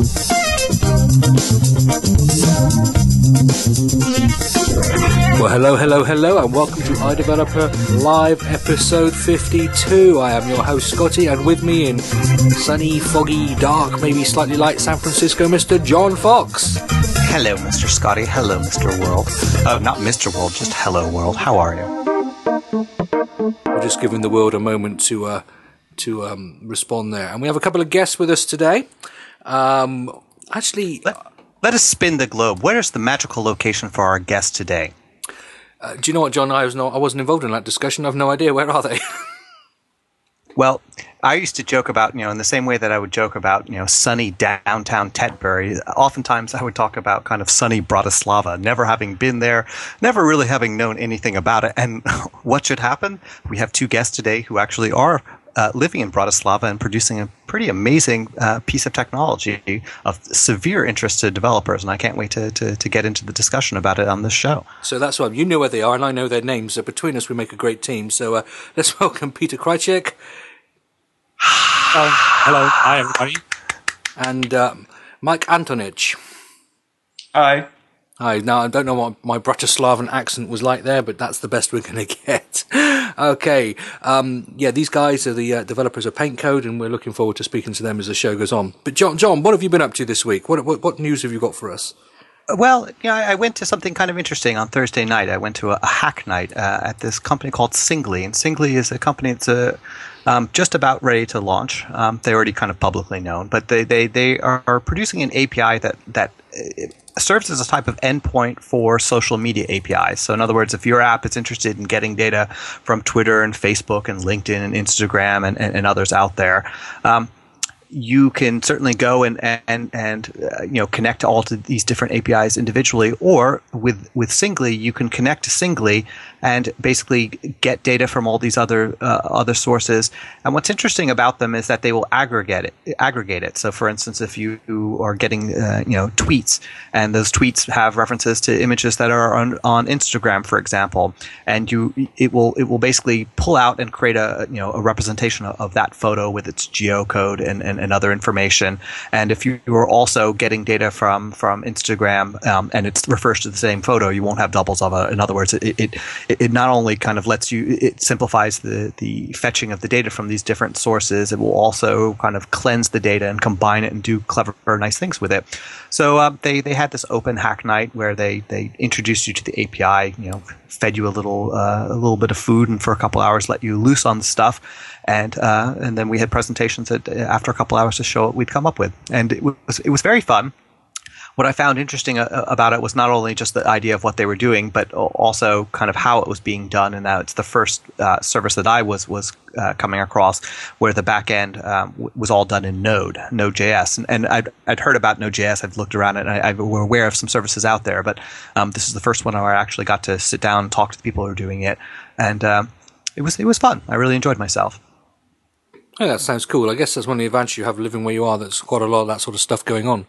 Well, hello, hello, hello, and welcome to iDeveloper Live episode 52. I am your host, Scotty, and with me in sunny, foggy, dark, maybe slightly light San Francisco, Mr. John Fox. Hello, Mr. Scotty. Hello, Mr. World. Oh, not Mr. World, just hello, world. How are you? We're just giving the world a moment to uh, to um, respond there, and we have a couple of guests with us today. Um, actually, Let, let us spin the globe. Where is the magical location for our guest today? uh, do you know what, John? I was not, I wasn't involved in that discussion. I've no idea. Where are they? Well, I used to joke about, you know, in the same way that I would joke about, you know, sunny downtown Tetbury, oftentimes I would talk about kind of sunny Bratislava, never having been there, never really having known anything about it. And what should happen? We have two guests today who actually are uh, living in Bratislava and producing a pretty amazing uh, piece of technology of severe interest to developers. And I can't wait to, to, to get into the discussion about it on this show. so that's why you know where they are, and I know their names. So between us, we make a great team. So uh, let's welcome Peter Krajčík Oh, hello. Hi, everybody. and um, Mike Antonic. Hi. Hi. Now I don't know what my Bratislavan accent was like there, but that's the best we're going to get. okay. Um, yeah, these guys are the uh, developers of PaintCode, and we're looking forward to speaking to them as the show goes on. But John, John, what have you been up to this week? What what, what news have you got for us? Well, you know, I I went to something kind of interesting on Thursday night. I went to a, a hack night uh, at this company called Singly, and Singly is a company that's uh, um, just about ready to launch. Um, they're already kind of publicly known, but they they, they are, are producing an API that that uh, serves as a type of endpoint for social media APIs. So, in other words, if your app is interested in getting data from Twitter and Facebook and LinkedIn and Instagram and, and, and others out there. Um, you can certainly go and and and uh, you know connect all to these different APIs individually, or with with Singly you can connect Singly and basically get data from all these other uh, other sources. And what's interesting about them is that they will aggregate it. Aggregate it. So, for instance, if you are getting uh, you know tweets and those tweets have references to images that are on, on Instagram, for example, and you it will it will basically pull out and create a you know a representation of, of that photo with its geocode and, and, and other information. And if you are also getting data from from Instagram um, and it refers to the same photo, you won't have doubles of it. In other words, it, it it not only kind of lets you it simplifies the the fetching of the data from these different sources. It will also kind of cleanse the data and combine it and do clever, nice things with it. So uh, they they had this open hack night where they they introduced you to the API. You know, fed you a little uh, a little bit of food and for a couple hours let you loose on the stuff. And uh, and then we had presentations that uh, after a couple hours to show what we'd come up with, and it was it was very fun what I found interesting uh, about it was not only just the idea of what they were doing, but also kind of how it was being done. And that it's the first uh, service that I was was uh, coming across where the back end um, w- was all done in Node, Node.js. And, and I'd, I'd heard about Node.js. I've looked around and I, I were aware of some services out there. But um, this is the first one where I actually got to sit down and talk to the people who are doing it, and um, it was it was fun. I really enjoyed myself. Oh, that sounds cool. I guess that's one of the advantages you have living where you are. That's quite a lot of that sort of stuff going on.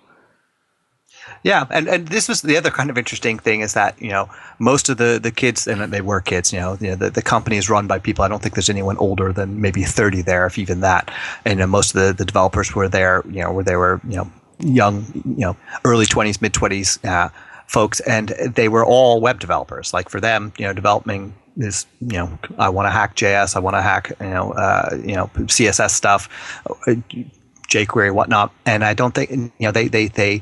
Yeah, and, and this was the other kind of interesting thing is that you know most of the, the kids and they were kids. You know, you know the, the company is run by people. I don't think there's anyone older than maybe thirty there, if even that. And uh, most of the, the developers were there. You know, where they were you know young, you know, early twenties, mid twenties uh, folks, and they were all web developers. Like for them, you know, developing is you know I want to hack JS, I want to hack you know uh, you know CSS stuff. uh, jQuery, whatnot. And I don't think you know they they they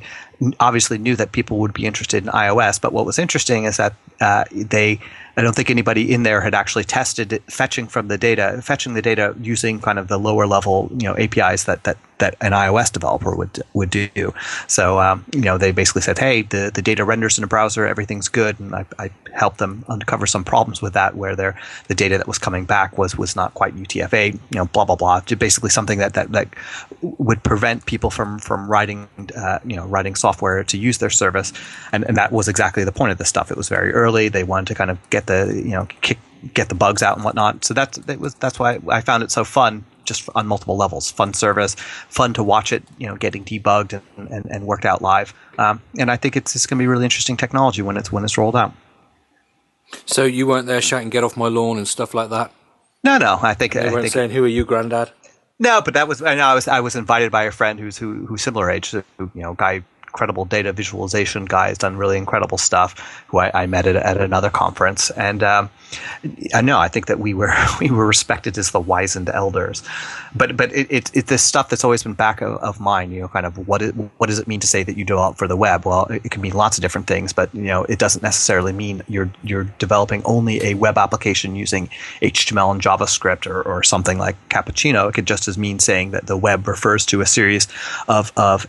obviously knew that people would be interested in iOS. But what was interesting is that uh, they I don't think anybody in there had actually tested it, fetching from the data, fetching the data using kind of the lower level you know APIs that that that an iOS developer would would do. So um, you know they basically said, hey, the the data renders in a browser, everything's good, and I, I helped them uncover some problems with that where their the data that was coming back was was not quite UTF-8, you know, blah blah blah. Basically something that that, that would prevent people from from writing uh, you know writing software to use their service, and and that was exactly the point of this stuff. It was very early. They wanted to kind of get the you know kick get the bugs out and whatnot. So that's that was that's why I found it so fun just on multiple levels. Fun service, fun to watch it, you know, getting debugged and, and, and worked out live. Um, and I think it's, it's going to be really interesting technology when it's when it's rolled out. So you weren't there shouting "Get off my lawn" and stuff like that. No, no, I think They I weren't think saying "Who are you, Granddad?" No, but that was I know I was I was invited by a friend who's who who's similar age, who, you know, guy incredible data visualization guy has done really incredible stuff. Who I, I met at, at another conference, and um, I know I think that we were we were respected as the wizened elders, but but it, it, it this stuff that's always been back of, of mind. You know, kind of what what does it mean to say that you develop for the web? Well, it, it can mean lots of different things, but you know, it doesn't necessarily mean you're you're developing only a web application using HTML and JavaScript or, or something like Cappuccino. It could just as mean saying that the web refers to a series of of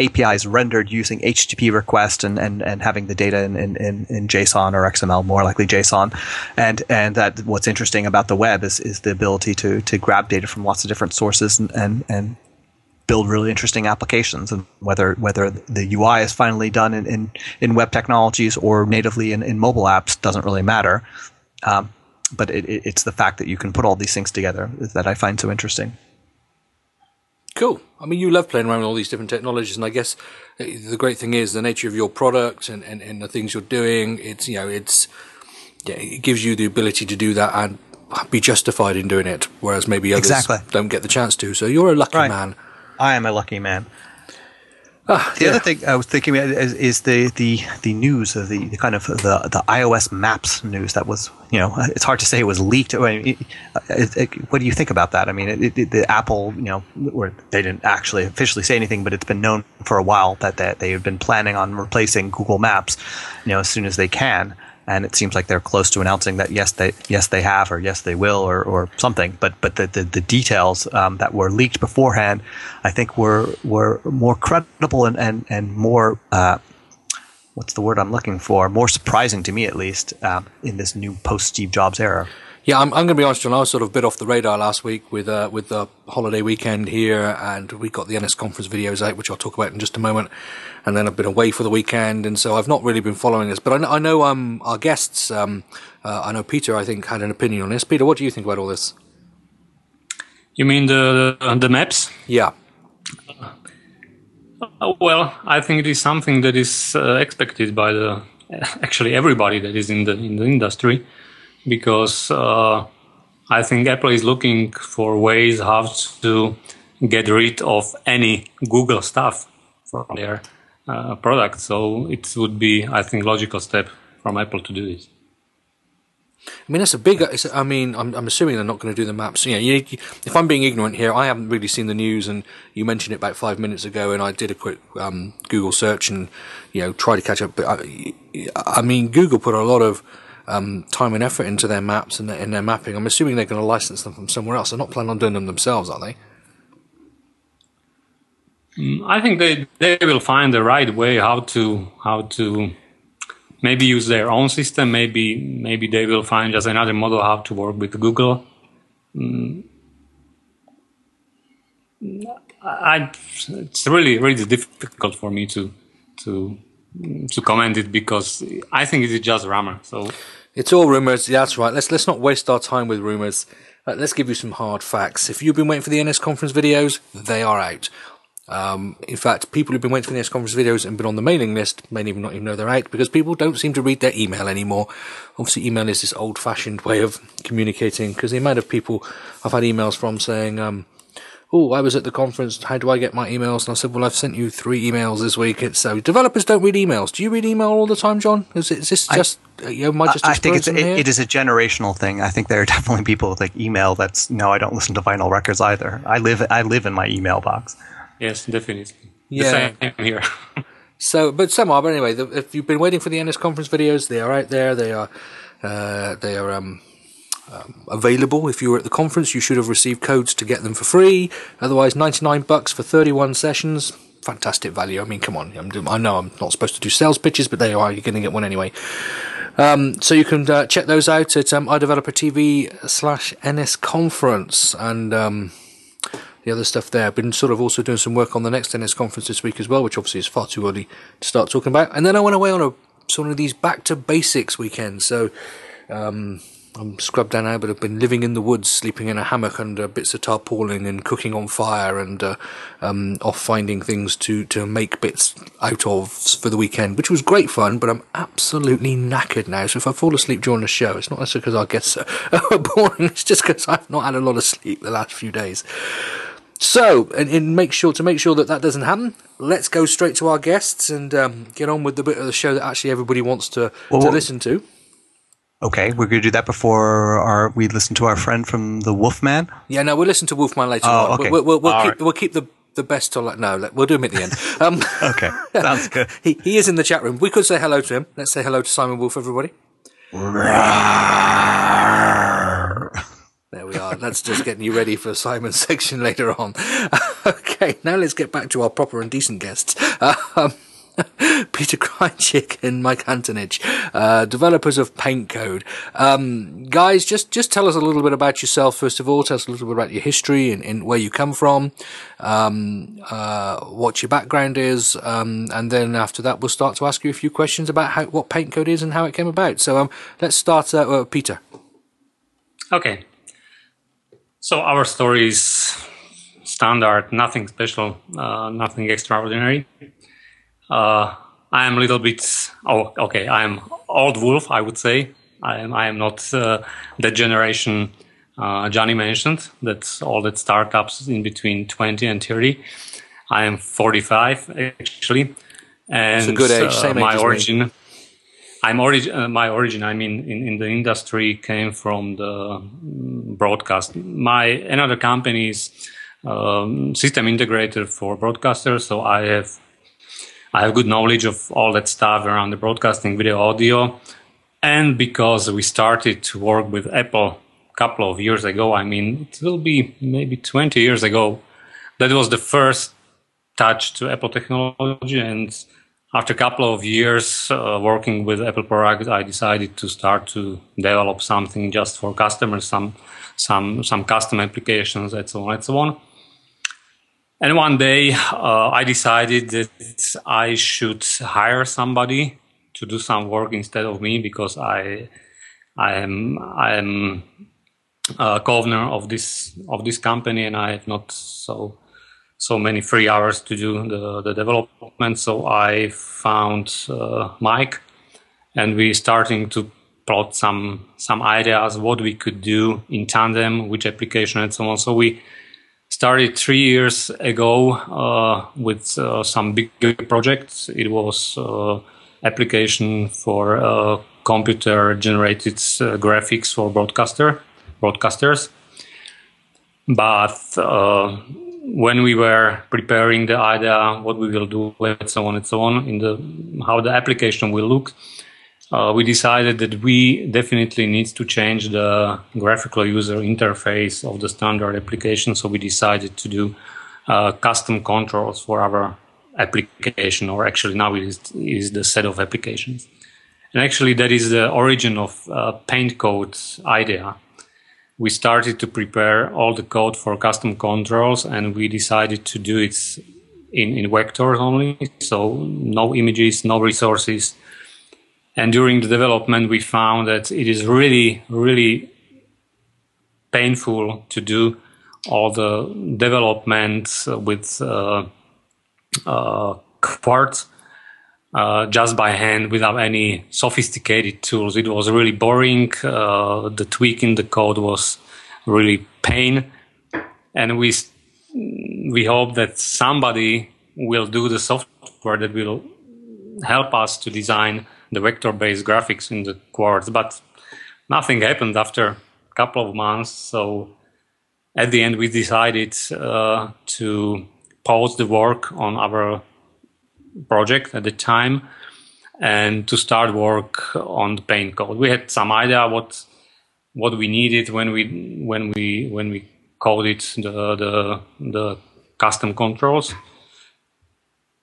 APIs rendered using HTTP request and, and, and having the data in, in, in JSON or XML, more likely JSON. And and that what's interesting about the web is, is the ability to to grab data from lots of different sources and, and, and build really interesting applications. And whether whether the UI is finally done in, in, in web technologies or natively in, in mobile apps doesn't really matter. Um, but it, it, it's the fact that you can put all these things together that I find so interesting. Cool. I mean, you love playing around with all these different technologies, and I guess uh, the great thing is the nature of your product and, and, and the things you're doing. It's you know, it's yeah, it gives you the ability to do that and be justified in doing it, whereas maybe others Exactly. don't get the chance to. So you're a lucky Right. man. I am a lucky man. Ah, The yeah. other thing I was thinking about is, is the, the, the news of the, the kind of the, the iOS Maps news that was you know it's hard to say it was leaked. I mean, it, it, what do you think about that? I mean, it, the Apple you know or they didn't actually officially say anything, but it's been known for a while that that they have been planning on replacing Google Maps, you know, as soon as they can. And it seems like they're close to announcing that yes they yes they have or yes they will or, or something. But but the the, the details um, that were leaked beforehand, I think were were more credible and and and more. Uh, what's the word I'm looking for? More surprising to me, at least, um, in this new post Steve Jobs era. Yeah, I'm, I'm going to be honest, John. I was sort of a bit off the radar last week with uh, with the holiday weekend here, and we got the NSConference videos out, which I'll talk about in just a moment. And then I've been away for the weekend, and so I've not really been following this. But I know, I know um, our guests. Um, uh, I know Peter. I think had an opinion on this. Peter, what do you think about all this? You mean the the maps? Yeah, Uh, well, I think it is something that is uh, expected by the actually everybody that is in the in the industry, because uh, I think Apple is looking for ways how to get rid of any Google stuff from their uh, product. So it would be, I think, logical step from Apple to do this. I mean that's a big. I mean, I'm, I'm assuming they're not going to do the maps. You, you- if I'm being ignorant here, I haven't really seen the news, and you mentioned it about five minutes ago, and I did a quick um, Google search and you know try to catch up. But I, I mean, Google put a lot of um, time and effort into their maps and their, in their mapping. I'm assuming they're going to license them from somewhere else. They're not planning on doing them themselves, are they? I think they they will find the right way how to how to maybe use their own system. Maybe maybe they will find just another model how to work with Google. Mm. I, it's really really difficult for me to to to comment it because I think it is just rammer. So It's all rumors. Yeah, that's right. Let's let's not waste our time with rumors. Uh, let's give you some hard facts. If you've been waiting for the NSConference videos, they are out. Um, in fact, people who've been waiting for the NSConference videos and been on the mailing list may even not even know they're out because people don't seem to read their email anymore. Obviously, email is this old-fashioned way of communicating because the amount of people I've had emails from saying, um, "Oh, I was at the conference. How do I get my emails?" And I said, "Well, I've sent you three emails this week." It's so developers don't read emails. Do you read email all the time, John? Is, it, is this just uh, you know, am I just I think it's it, it is a generational thing. I think there are definitely people with like email that's no, I don't listen to vinyl records either. I live I live in my email box. yes, definitely. Yeah. The same here. So, but some are. But anyway, the, if you've been waiting for the NSConference videos, they are out there. They are, uh, they are um, um, available. If you were at the conference, you should have received codes to get them for free. Otherwise, ninety nine bucks for thirty one sessions. Fantastic value. I mean, come on. I'm, I know I'm not supposed to do sales pitches, but there you are. You're going to get one anyway. Um, so you can uh, check those out at um, iDeveloper TV slash NSConference and. Um, the other stuff there. I've been sort of also doing some work on the next NSConference this week as well, which obviously is far too early to start talking about. And then I went away on a sort of these back to basics weekends. So, um, I'm scrubbed down now, but I've been living in the woods, sleeping in a hammock under bits of tarpaulin and cooking on fire and uh, um, off finding things to, to make bits out of for the weekend, which was great fun, but I'm absolutely knackered now. So if I fall asleep during the show, it's not necessarily because our guests are boring, it's just because I've not had a lot of sleep the last few days. So, and, and, make sure to make sure that that doesn't happen. Let's go straight to our guests and um, get on with the bit of the show that actually everybody wants to, well, to listen to. Okay, we're going to do that before our we listen to our friend from the Wolfman. Yeah, no, we'll listen to Wolfman later oh, on. Okay. We'll, we'll, we'll keep, right. we'll keep the the best till like no, we'll do him at the end. Um, okay, sounds good. he he is in the chat room. We could say hello to him. Let's say hello to Simon Wolf, everybody. There we are. That's just getting you ready for Simon's section later on. okay, now let's get back to our proper and decent guests. Um, Peter Krajčík and Mike Antonic, uh, developers of PaintCode. Um, guys, just, just tell us a little bit about yourself, first of all. Tell us a little bit about your history and, and where you come from, um, uh, what your background is, um, and then after that, we'll start to ask you a few questions about how, what PaintCode is and how it came about. So, um, let's start uh, with Peter. Okay. So our story is standard, nothing special, uh, nothing extraordinary. Uh, I am a little bit. Oh, okay. I am old wolf, I would say. I am. I am not uh, the generation uh, Johnny mentioned. That's all that startups in between twenty and thirty. I am forty-five actually, and it's a good age. Same uh, my age origin. I'm origin. Uh, my origin, I mean, in, in the industry came from the mm, broadcast. My another company is um, system integrator for broadcasters, so I have I have good knowledge of all that stuff around the broadcasting, video, audio, and because we started to work with Apple a couple of years ago, I mean, it will be maybe 20 years ago. That was the first touch to Apple technology and after a couple of years uh, working with Apple products, I decided to start to develop something just for customers, some some some custom applications, and so on and so on. And one day, uh, I decided that I should hire somebody to do some work instead of me because I I am I am a co-owner of this of this company and I have not so so many free hours to do the, the development. So I found uh, Mike, and we starting to plot some some ideas what we could do in tandem, which application, and so on. So we started three years ago uh, with uh, some big projects. It was uh, application for uh, computer generated uh, graphics for broadcaster broadcasters, but when we were preparing the idea, what we will do, and so on and so on, in the how the application will look, uh, we decided that we definitely need to change the graphical user interface of the standard application. So we decided to do uh, custom controls for our application, or actually now it is, the set of applications. And actually, that is the origin of uh, PaintCode idea we started to prepare all the code for custom controls and we decided to do it in, in vectors only. So no images, no resources. And during the development, we found that it is really, really painful to do all the development with uh, uh, Quartz uh, just by hand without any sophisticated tools. It was really boring. Uh, the tweaking the code was really pain, and we we hope that somebody will do the software that will help us to design the vector-based graphics in the Quartz. But nothing happened after a couple of months. So at the end, we decided uh, to pause the work on our project at the time and to start work on the PaintCode. We had some idea what what we needed when we when we when we coded the the, the custom controls.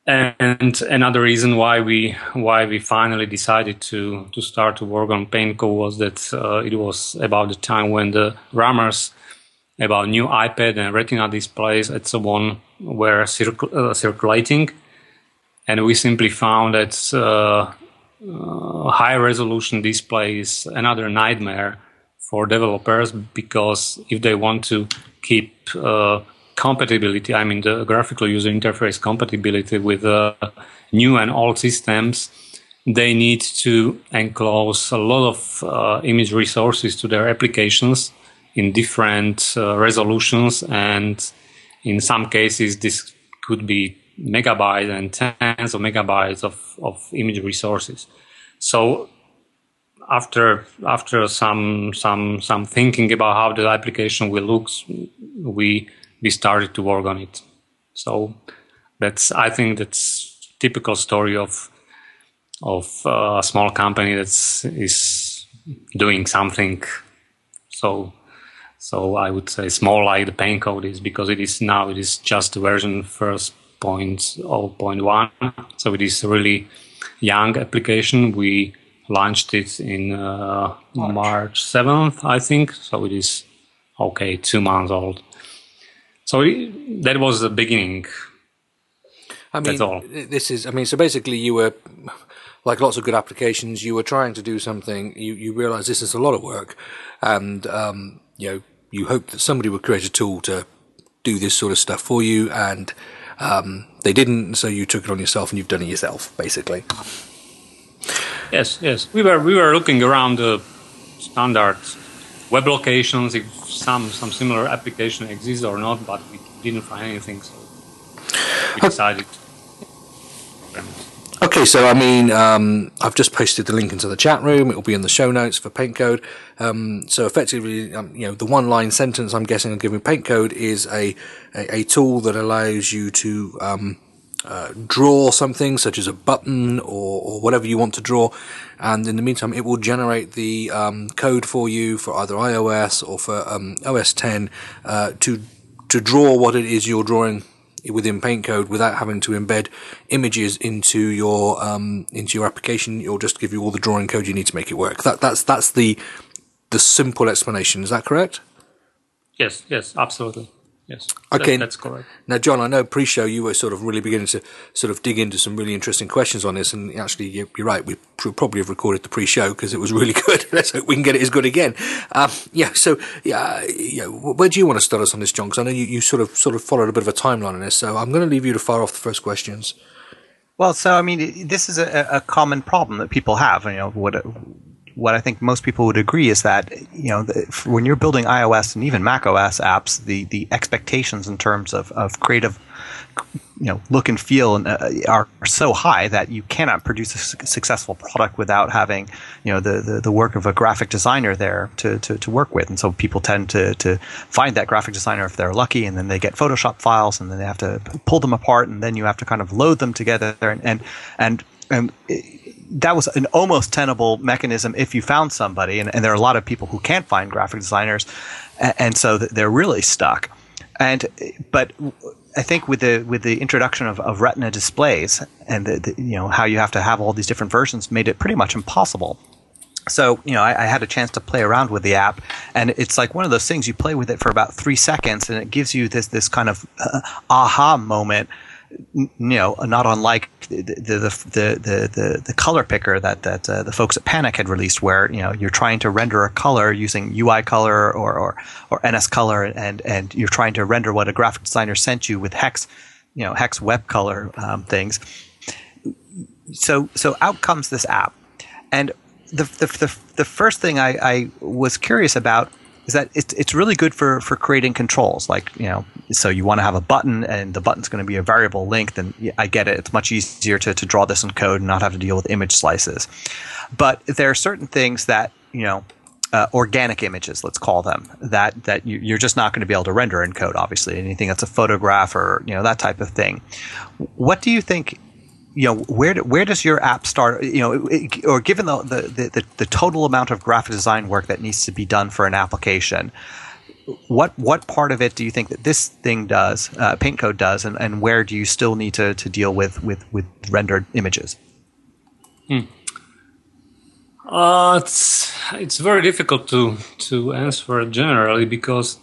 And another reason why we why we finally decided to to start to work on PaintCode was that uh, it was about the time when the rumors about new iPad and Retina displays and so on were uh, circulating. And we simply found that uh, uh, high resolution display is another nightmare for developers because if they want to keep uh, compatibility, I mean the graphical user interface compatibility with uh, new and old systems, they need to enclose a lot of uh, image resources to their applications in different uh, resolutions and in some cases this could be megabytes and tens of megabytes of, of image resources. So after after some some some thinking about how the application will look, we we started to work on it. So that's I think that's typical story of of uh, a small company that's is doing something. So so I would say it's more like the PaintCode is because it is now it is just version first point oh point one. So it is really young application. We launched it in uh, March. 7th, I think. So it is okay, two months old. So it, that was the beginning. I mean, this is. I mean, so basically, you were like lots of good applications. You were trying to do something. You you realize this is a lot of work, and um, you know you hope that somebody would create a tool to do this sort of stuff for you, and um, they didn't. So you took it on yourself, and you've done it yourself, basically. Yes, yes. We were we were looking around the standard web locations if some some similar application exists or not, but we didn't find anything, so we decided. Okay, so I mean, um, I've just posted the link into the chat room. It will be in the show notes for PaintCode. Um, so effectively, um, you know, the one-line sentence I'm guessing I'm giving PaintCode is a, a, a tool that allows you to um, uh, draw something such as a button or, or, whatever you want to draw. And in the meantime, it will generate the um, code for you for either iOS or for um, OS 10 uh, to to draw what it is you're drawing within PaintCode without having to embed images into your um, into your application. It'll just give you all the drawing code you need to make it work. That that's that's the the simple explanation. Is that correct? Yes. Yes. Absolutely. Yes. Okay. That, that's correct. Now, John, I know pre-show you were sort of really beginning to sort of dig into some really interesting questions on this, and actually, you're, right. We probably have recorded the pre-show because it was really good. Let's hope we can get it as good again. Um, yeah. So, yeah, yeah. Where do you want to start us on this, John? Because I know you, you sort of sort of followed a bit of a timeline on this, so I'm going to leave you to fire off the first questions. Well, so I mean, this is a, a common problem that people have. You know, what what I think most people would agree is that you know the, when you're building iOS and even Mac OS apps, the the expectations in terms of, of creative you know look and feel and, uh, are, so high that you cannot produce a su- successful product without having you know the, the, the, work of a graphic designer there to, to, to work with. And so people tend to, to find that graphic designer if they're lucky and then they get photoshop files and then they have to pull them apart and then you have to kind of load them together and and and, and that was an almost tenable mechanism if you found somebody, and, and there are a lot of people who can't find graphic designers, and, and so they're really stuck. And but I think with the with the introduction of, of Retina displays and the, the, you know how you have to have all these different versions made it pretty much impossible. So you know I, I, had a chance to play around with the app, and it's like one of those things you play with it for about three seconds, and it gives you this this kind of uh, aha moment you know, not unlike the the the the, the, color picker that that uh, the folks at Panic had released, where you know you're trying to render a color using UI color or or, or NS color, and and you're trying to render what a graphic designer sent you with hex, you know, hex web color um, things. So so out comes this app, and the the the, the first thing I, I was curious about is that it's it's really good for for creating controls. Like you know, so you want to have a button, and the button's going to be a variable length. And I get it; it's much easier to to draw this in code and not have to deal with image slices. But there are certain things that you know. Uh, organic images, let's call them that that you, are just not going to be able to render in code. Obviously, anything that's a photograph or you know that type of thing. What do you think you know where do, where does your app start you know or given the, the, the, the, total amount of graphic design work that needs to be done for an application what what part of it do you think that this thing does uh, PaintCode does and, and where do you still need to, to deal with, with, with rendered images hmm. uh, it's it's very difficult to to answer generally because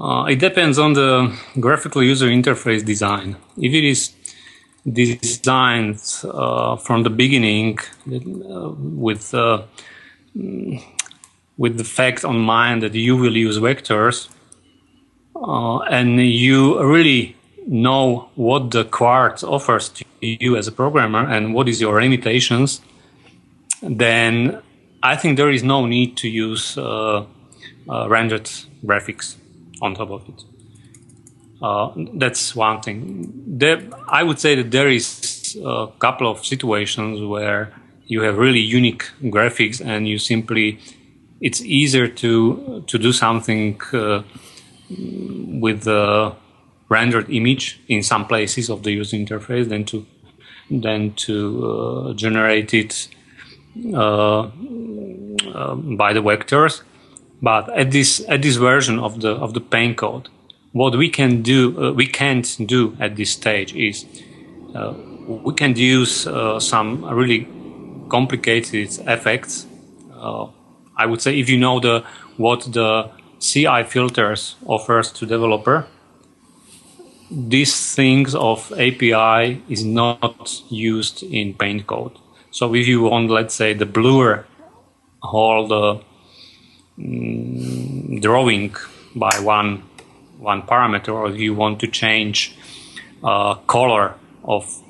uh, it depends on the graphical user interface design. If it is designed uh, from the beginning uh, with uh, with the fact on mind that you will use vectors uh, and you really know what the Quartz offers to you as a programmer and what is your limitations, then I think there is no need to use uh, uh, rendered graphics on top of it. Uh, that's one thing. There, I would say that there is a couple of situations where you have really unique graphics and you simply it's easier to to do something uh, with the rendered image in some places of the user interface than to than to uh, generate it uh, uh by the vectors. But at this at this version of the of the PaintCode, what we can do uh, we can't do at this stage is uh, we can use some really complicated effects I would say if you know the what the CI filters offers to developer, these things of API is not used in PaintCode. So if you want, let's say, the bluer whole the mm, drawing by one one parameter, or you want to change uh, color of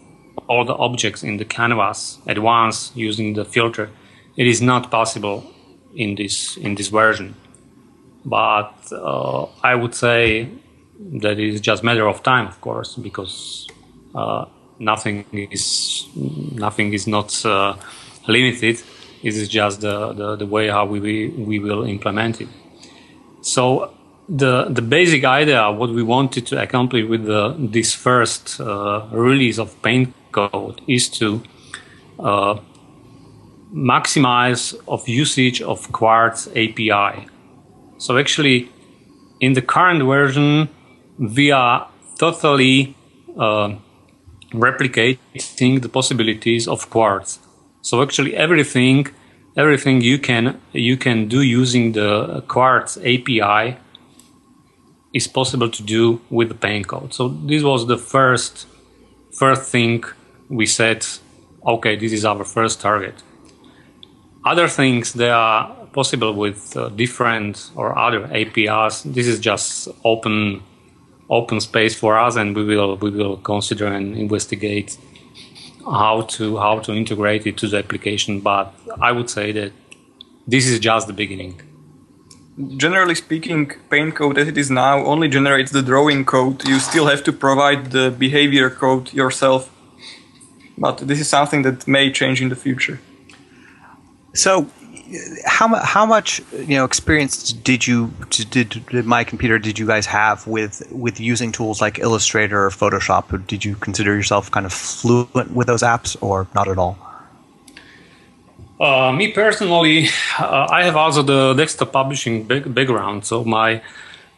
all the objects in the canvas at once using the filter, it is not possible in this in this version. But uh, I would say that it is just matter of time, of course, because uh, nothing is nothing is not uh, limited. It is just the, the, the way how we we will implement it. So the the basic idea, what we wanted to accomplish with the, this first uh, release of Paint Code, is to uh, maximize of usage of Quartz API. So actually, in the current version, we are totally uh, replicating the possibilities of Quartz. So actually, everything, everything you can you can do using the Quartz API is possible to do with the PaintCode. So this was the first first thing we said. Okay, this is our first target. Other things that are possible with uh, different or other APIs. This is just open open space for us, and we will we will consider and investigate how to how to integrate it to the application. But I would say that this is just the beginning. Generally speaking, PaintCode as it is now only generates the drawing code. You still have to provide the behavior code yourself. But this is something that may change in the future. So, how how much you know experience did you did, did my computer did you guys have with with using tools like Illustrator or Photoshop? Did you consider yourself kind of fluent with those apps, or not at all? Uh, me personally, uh, I have also the desktop publishing background, so my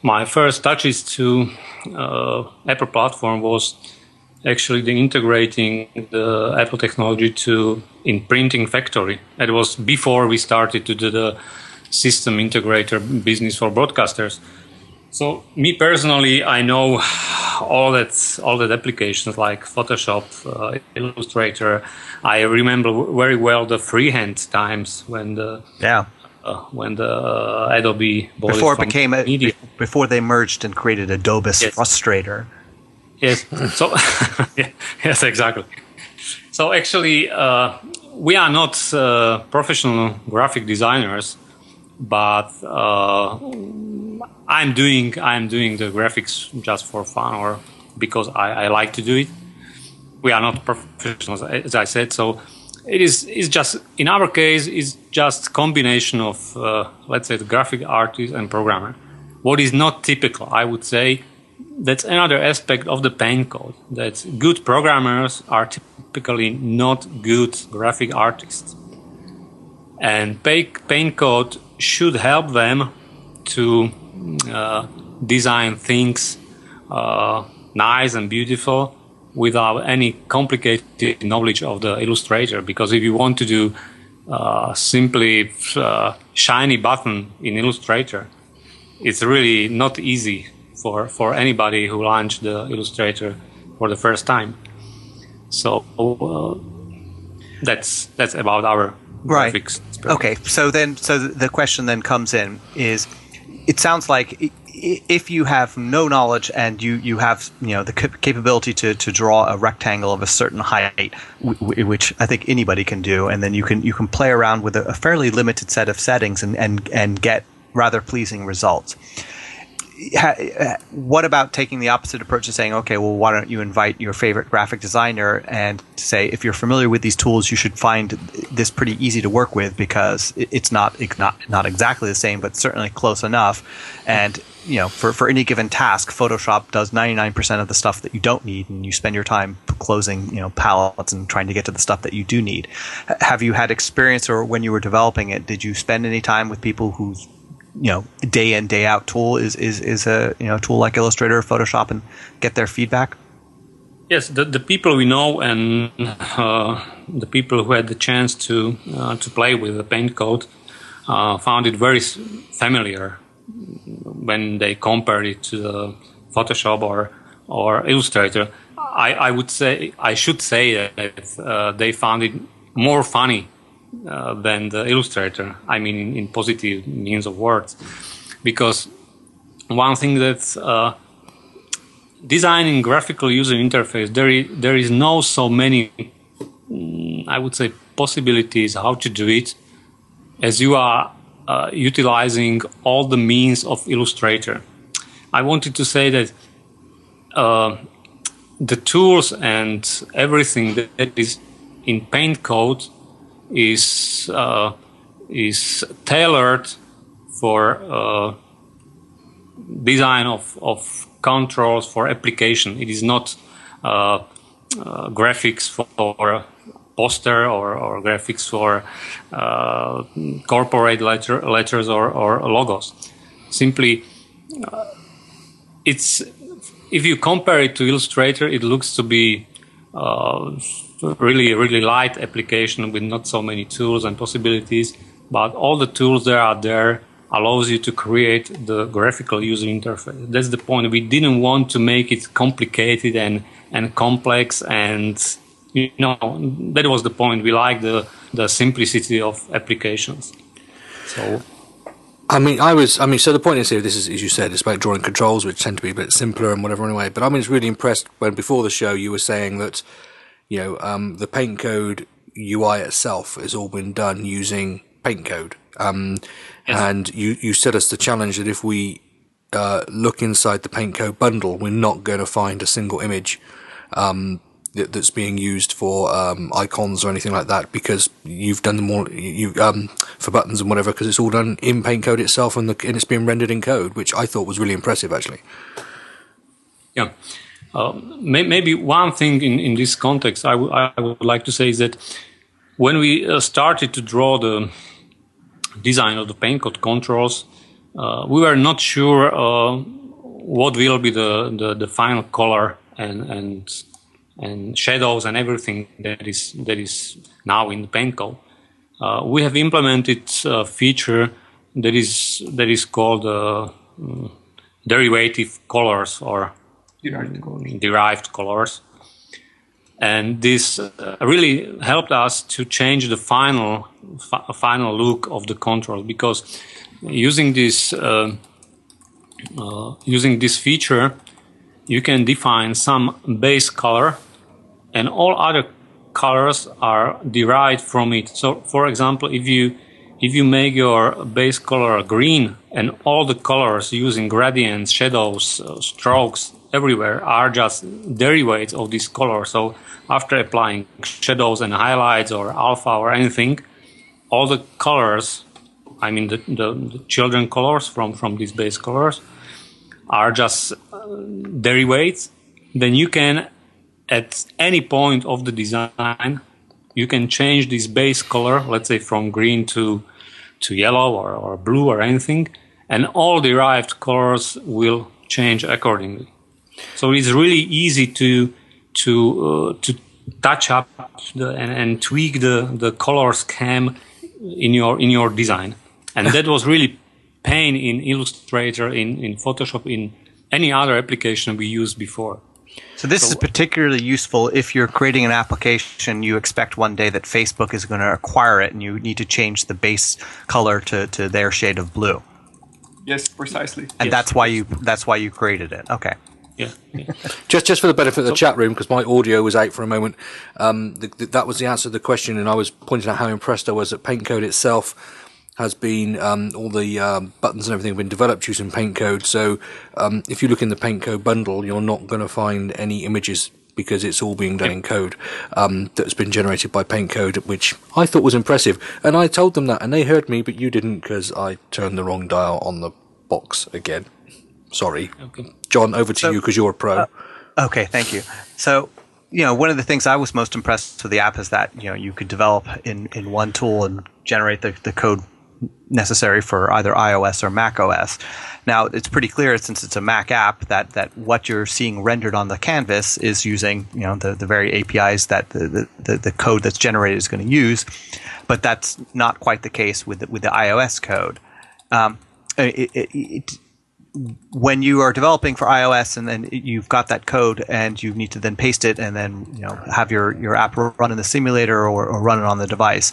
my first touches to uh, Apple platform was actually the integrating the Apple technology to in printing factory. It was before we started to do the system integrator business for broadcasters. So me personally, I know all that all that applications like Photoshop, uh, Illustrator. I remember very well the freehand times when the yeah uh, when the uh, Adobe before it became a, media. before they merged and created Adobe's yes. Frustrator. Yes. So yes, exactly. So actually, uh, we are not uh, professional graphic designers, but uh, I'm doing I'm doing the graphics just for fun or because I, I, like to do it. We are not professionals, as I said. So it is is just in our case is just combination of uh, let's say the graphic artist and programmer. What is not typical, I would say, that's another aspect of the PaintCode. That good programmers are typically not good graphic artists, and PaintCode should help them to uh, design things uh, nice and beautiful without any complicated knowledge of the illustrator. Because if you want to do uh, simply uh, shiny button in Illustrator, it's really not easy for, for anybody who launched the Illustrator for the first time. So uh, that's that's about our right. graphics. Okay, so then, so the question then comes in is, it sounds like if you have no knowledge and you, you have you know the capability to, to draw a rectangle of a certain height, which I think anybody can do, and then you can you can play around with a, a fairly limited set of settings and, and, and get rather pleasing results. Ha- what about taking the opposite approach and saying, okay, well, why don't you invite your favorite graphic designer and say, if you're familiar with these tools, you should find this pretty easy to work with because it's not not not exactly the same, but certainly close enough. And you know, for for any given task, Photoshop does 99% of the stuff that you don't need, and you spend your time closing you know palettes and trying to get to the stuff that you do need. Have you had experience, or when you were developing it, did you spend any time with people who's you know day in day out tool is is is a you know tool like Illustrator or Photoshop and get their feedback. Yes, the, the people we know and uh, the people who had the chance to uh, to play with the PaintCode uh, found it very familiar when they compared it to Photoshop or or Illustrator. I, I would say I should say that uh, they found it more funny uh, than the Illustrator. I mean, in, positive means of words, because one thing that uh, designing graphical user interface there is, there is no so many mm, i would say possibilities how to do it as you are uh, utilizing all the means of illustrator i wanted to say that uh, the tools and everything that is in PaintCode is uh, is tailored for uh, design of, of controls for application. It is not uh, graphics for poster or, or graphics for uh, corporate letter, letters or, or logos. Simply, uh, it's if you compare it to Illustrator, it looks to be uh, really really light application with not so many tools and possibilities. But all the tools that are there allows you to create the graphical user interface. That's the point. We didn't want to make it complicated and, and complex and you know that was the point. We like the, the simplicity of applications. So I mean, I was. I mean, so the point is here. This is, as you said, it's about drawing controls, which tend to be a bit simpler and whatever anyway. But I was really impressed when before the show you were saying that, you know, um, the PaintCode UI itself has all been done using PaintCode. Um, and you you set us the challenge that if we uh, look inside the PaintCode bundle, we're not going to find a single image. Um, that, that's being used for um, icons or anything like that because you've done them all you um, for buttons and whatever because it's all done in PaintCode itself and, the, and it's being rendered in code which I thought was really impressive actually yeah uh, may, maybe one thing in, in this context I, would like to say is that when we uh, started to draw the design of the PaintCode controls uh, we were not sure uh, what will be the, the, the final color and, and and shadows and everything that is that is now in the PaintCode. Uh, we have implemented a feature that is that is called uh, mm, derivative colors or Derived colors. derived colors, and this uh, really helped us to change the final fi- final look of the control because using this uh, uh, using this feature you can define some base color and all other colors are derived from it. So, for example, if you if you make your base color green and all the colors using gradients, shadows, uh, strokes everywhere are just derivatives of this color. So, after applying shadows and highlights or alpha or anything, all the colors, I mean the, the, the children colors from from these base colors, are just uh, derivatives. Then you can at any point of the design, you can change this base color, let's say from green to, to yellow or, or blue or anything, and all derived colors will change accordingly. So it's really easy to, to, uh, to touch up the, and, and tweak the, the color scheme in your, in your design. And that was really pain in Illustrator, in, in Photoshop, in any other application we used before. So this is particularly useful if you're creating an application. You expect one day that Facebook is going to acquire it, and you need to change the base color to, to their shade of blue. Yes, precisely. And Yes. that's why you that's why you created it. Okay. Yeah. yeah. Just, just for the benefit of the chat room, because my audio was out for a moment. Um, th th that was the answer to the question, and I was pointing out how impressed I was that PaintCode itself has been um, all the um, buttons and everything have been developed using PaintCode. So um, if you look in the PaintCode bundle, you're not going to find any images because it's all being done in code um, that's been generated by PaintCode, which I thought was impressive. And I told them that, and they heard me, but you didn't because I turned the wrong dial on the box again. Sorry, Okay. John. Over to So- you because you're a pro. Okay, thank you. So, you know, one of the things I was most impressed with the app is that you know you could develop in, in one tool and generate the, the code necessary for either iOS or Mac OS. Now, it's pretty clear since it's a Mac app that, that what you're seeing rendered on the canvas is using you know the, the very APIs that the, the, the, the code that's generated is going to use, but that's not quite the case with the, with the iOS code. Um, it, it, it, when you are developing for iOS and then you've got that code and you need to then paste it and then you know have your, your app run in the simulator or, or run it on the device,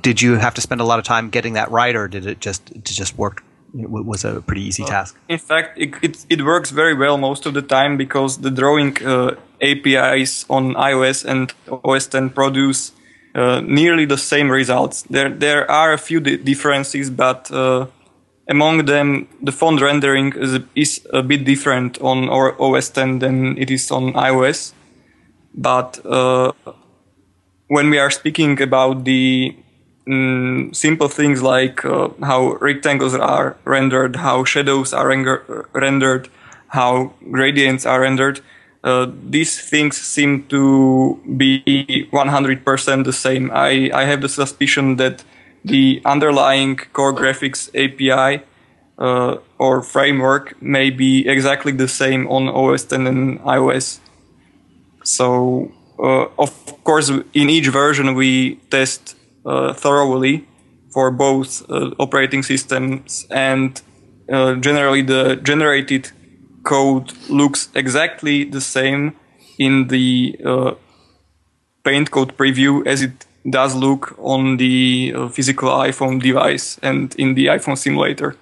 did you have to spend a lot of time getting that right or did it just it just work? It was a pretty easy task. In fact, it, it, it works very well most of the time because the drawing uh, APIs on iOS and OS 10 produce uh, nearly the same results. There there are a few di- differences, but uh, among them, the font rendering is a, is a bit different on OS 10 than it is on iOS. But uh, when we are speaking about the mm, simple things like uh, how rectangles are rendered, how shadows are renger- rendered, how gradients are rendered, uh, these things seem to be 100% the same. I, I have the suspicion that the underlying core graphics API uh, or framework may be exactly the same on OS 10 and iOS. So, uh, of course, in each version we test uh, thoroughly for both uh, operating systems, and uh, generally the generated code looks exactly the same in the uh, PaintCode preview as it does look on the uh, physical iPhone device and in the iPhone simulator.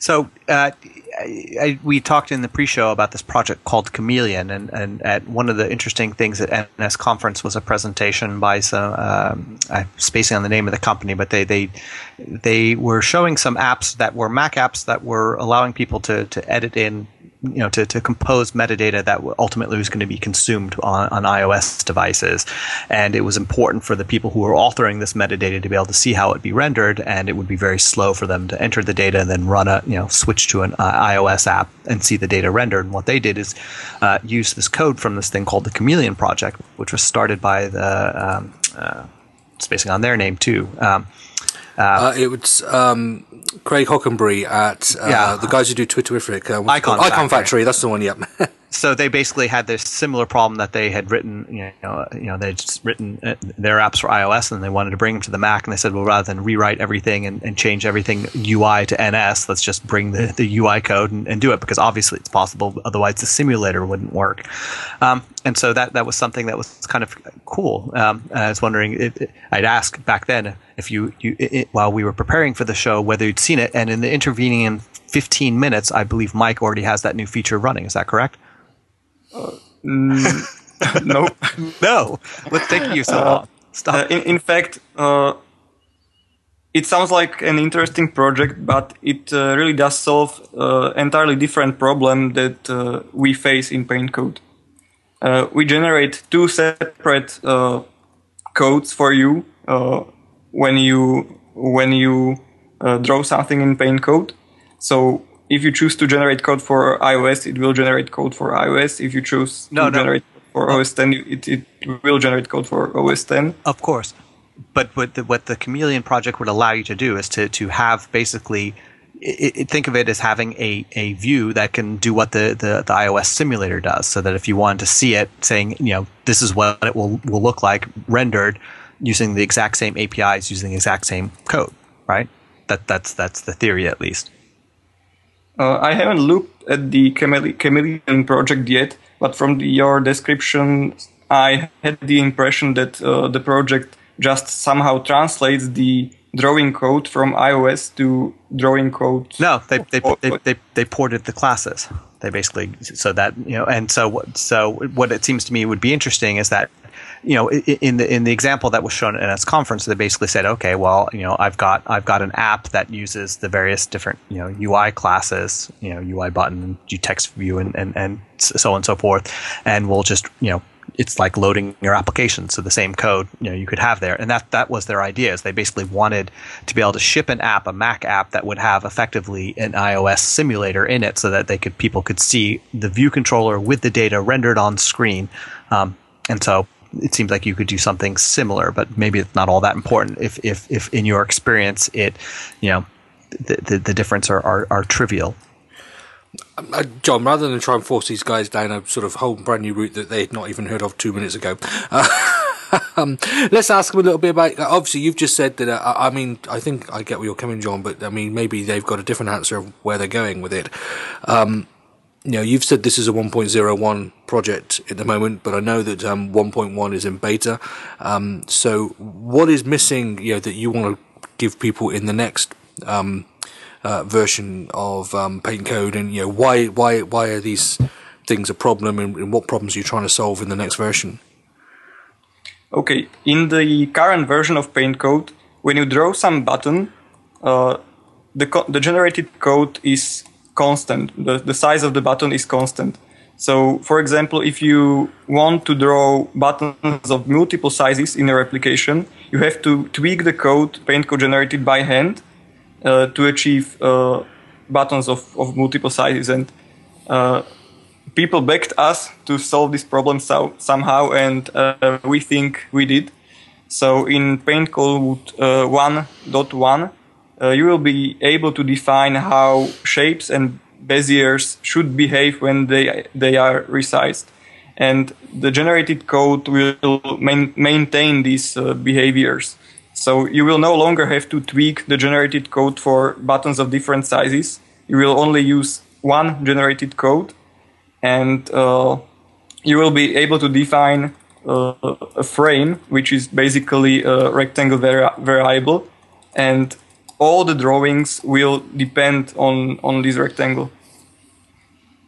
So uh, I, I, we talked in the pre-show about this project called Chameleon, and, and at one of the interesting things at NSConference was a presentation by some. Um, I'm spacing on the name of the company, but they they they were showing some apps that were Mac apps that were allowing people to to edit in. You know, to, to compose metadata that ultimately was going to be consumed on, on iOS devices, and it was important for the people who were authoring this metadata to be able to see how it be rendered, and it would be very slow for them to enter the data and then run a you know switch to an uh, iOS app and see the data rendered. And what they did is uh, use this code from this thing called the Chameleon project, which was started by the um, uh, spacing on their name too. Um, Uh, it was um, Craig Hockenberry at uh, Yeah. the guys who do Twitterrific. Uh, it Icon? Icon Factory. Factory. That's the one. Yep. so they basically had this similar problem that they had written, you know, you know, they'd written uh, their apps for iOS and they wanted to bring them to the Mac, and they said, well, rather than rewrite everything and, and change everything UI to NS, let's just bring the, the UI code and, and do it because obviously it's possible. Otherwise, the simulator wouldn't work. Um, and so that that was something that was kind of cool. Um, I was wondering, it- I'd ask back then if you, you it- while we were preparing for the show, whether you'd seen it, and in the intervening 15 minutes, I believe Mike already has that new feature running. Is that correct? no. No, let's take you so long. Stop. Uh, in, in fact, uh, it sounds like an interesting project, but it uh, really does solve uh, entirely different problem that uh, we face in PaintCode. Uh, we generate two separate uh, codes for you uh, when you when you uh, draw something in PaintCode. So if you choose to generate code for iOS, it will generate code for iOS. If you choose No, to no. generate for OS 10, it, it will generate code for OS 10. Of course, but what the, what the Chameleon project would allow you to do is to to have basically. i i think of it as having a, a view that can do what the, the, the iOS simulator does, so that if you wanted to see it, saying you know this is what it will will look like rendered using the exact same APIs, using the exact same code, right? That that's that's the theory at least. Uh, I haven't looked at the Chameleon project yet, but from the, your description, I had the impression that uh, the project just somehow translates the drawing code from iOS to drawing code. No, they they, they, they, they ported the classes. They basically so that you know, and so what so what it seems to me would be interesting is that you know, in the in the example that was shown in NSConference, they basically said, okay, well, you know, I've got I've got an app that uses the various different you know UI classes, you know, UI button, text view, and and and so on and so forth, and we'll just you know it's like loading your application. So the same code, you know, you could have there. And that, that was their idea is they basically wanted to be able to ship an app, a Mac app that would have effectively an iOS simulator in it so that they could, people could see the view controller with the data rendered on screen. Um, and so it seems like you could do something similar, but maybe it's not all that important if, if, if in your experience it, you know, the, the, the difference are, are, are trivial. Uh, John, rather than try and force these guys down a sort of whole brand new route that they had not even heard of two minutes ago, uh, um, let's ask them a little bit about. Uh, obviously, you've just said that. Uh, I mean, I think I get where you're coming, John, but I mean, maybe they've got a different answer of where they're going with it. Um, you know, you've said this is a 1.01 project at the moment, but I know that um, 1.1 is in beta. Um, so, what is missing? You know, that you want to give people in the next um, uh, version of um, PaintCode, and you know why why why are these things a problem, and, and, what problems are you trying to solve in the next version? Okay, in the current version of PaintCode, when you draw some button, uh, the co- the generated code is constant. The the size of the button is constant. So, for example, if you want to draw buttons of multiple sizes in a application, you have to tweak the code, PaintCode generated by hand, uh, to achieve uh, buttons of, of multiple sizes. And uh, people begged us to solve this problem so, somehow, and we think we did. So in PaintCode 1.1, you will be able to define how shapes and beziers should behave when they they are resized. And the generated code will main, maintain these uh, behaviors. So you will no longer have to tweak the generated code for buttons of different sizes. You will only use one generated code. And uh, you will be able to define uh, a frame, which is basically a rectangle vari- variable, and all the drawings will depend on, on this rectangle.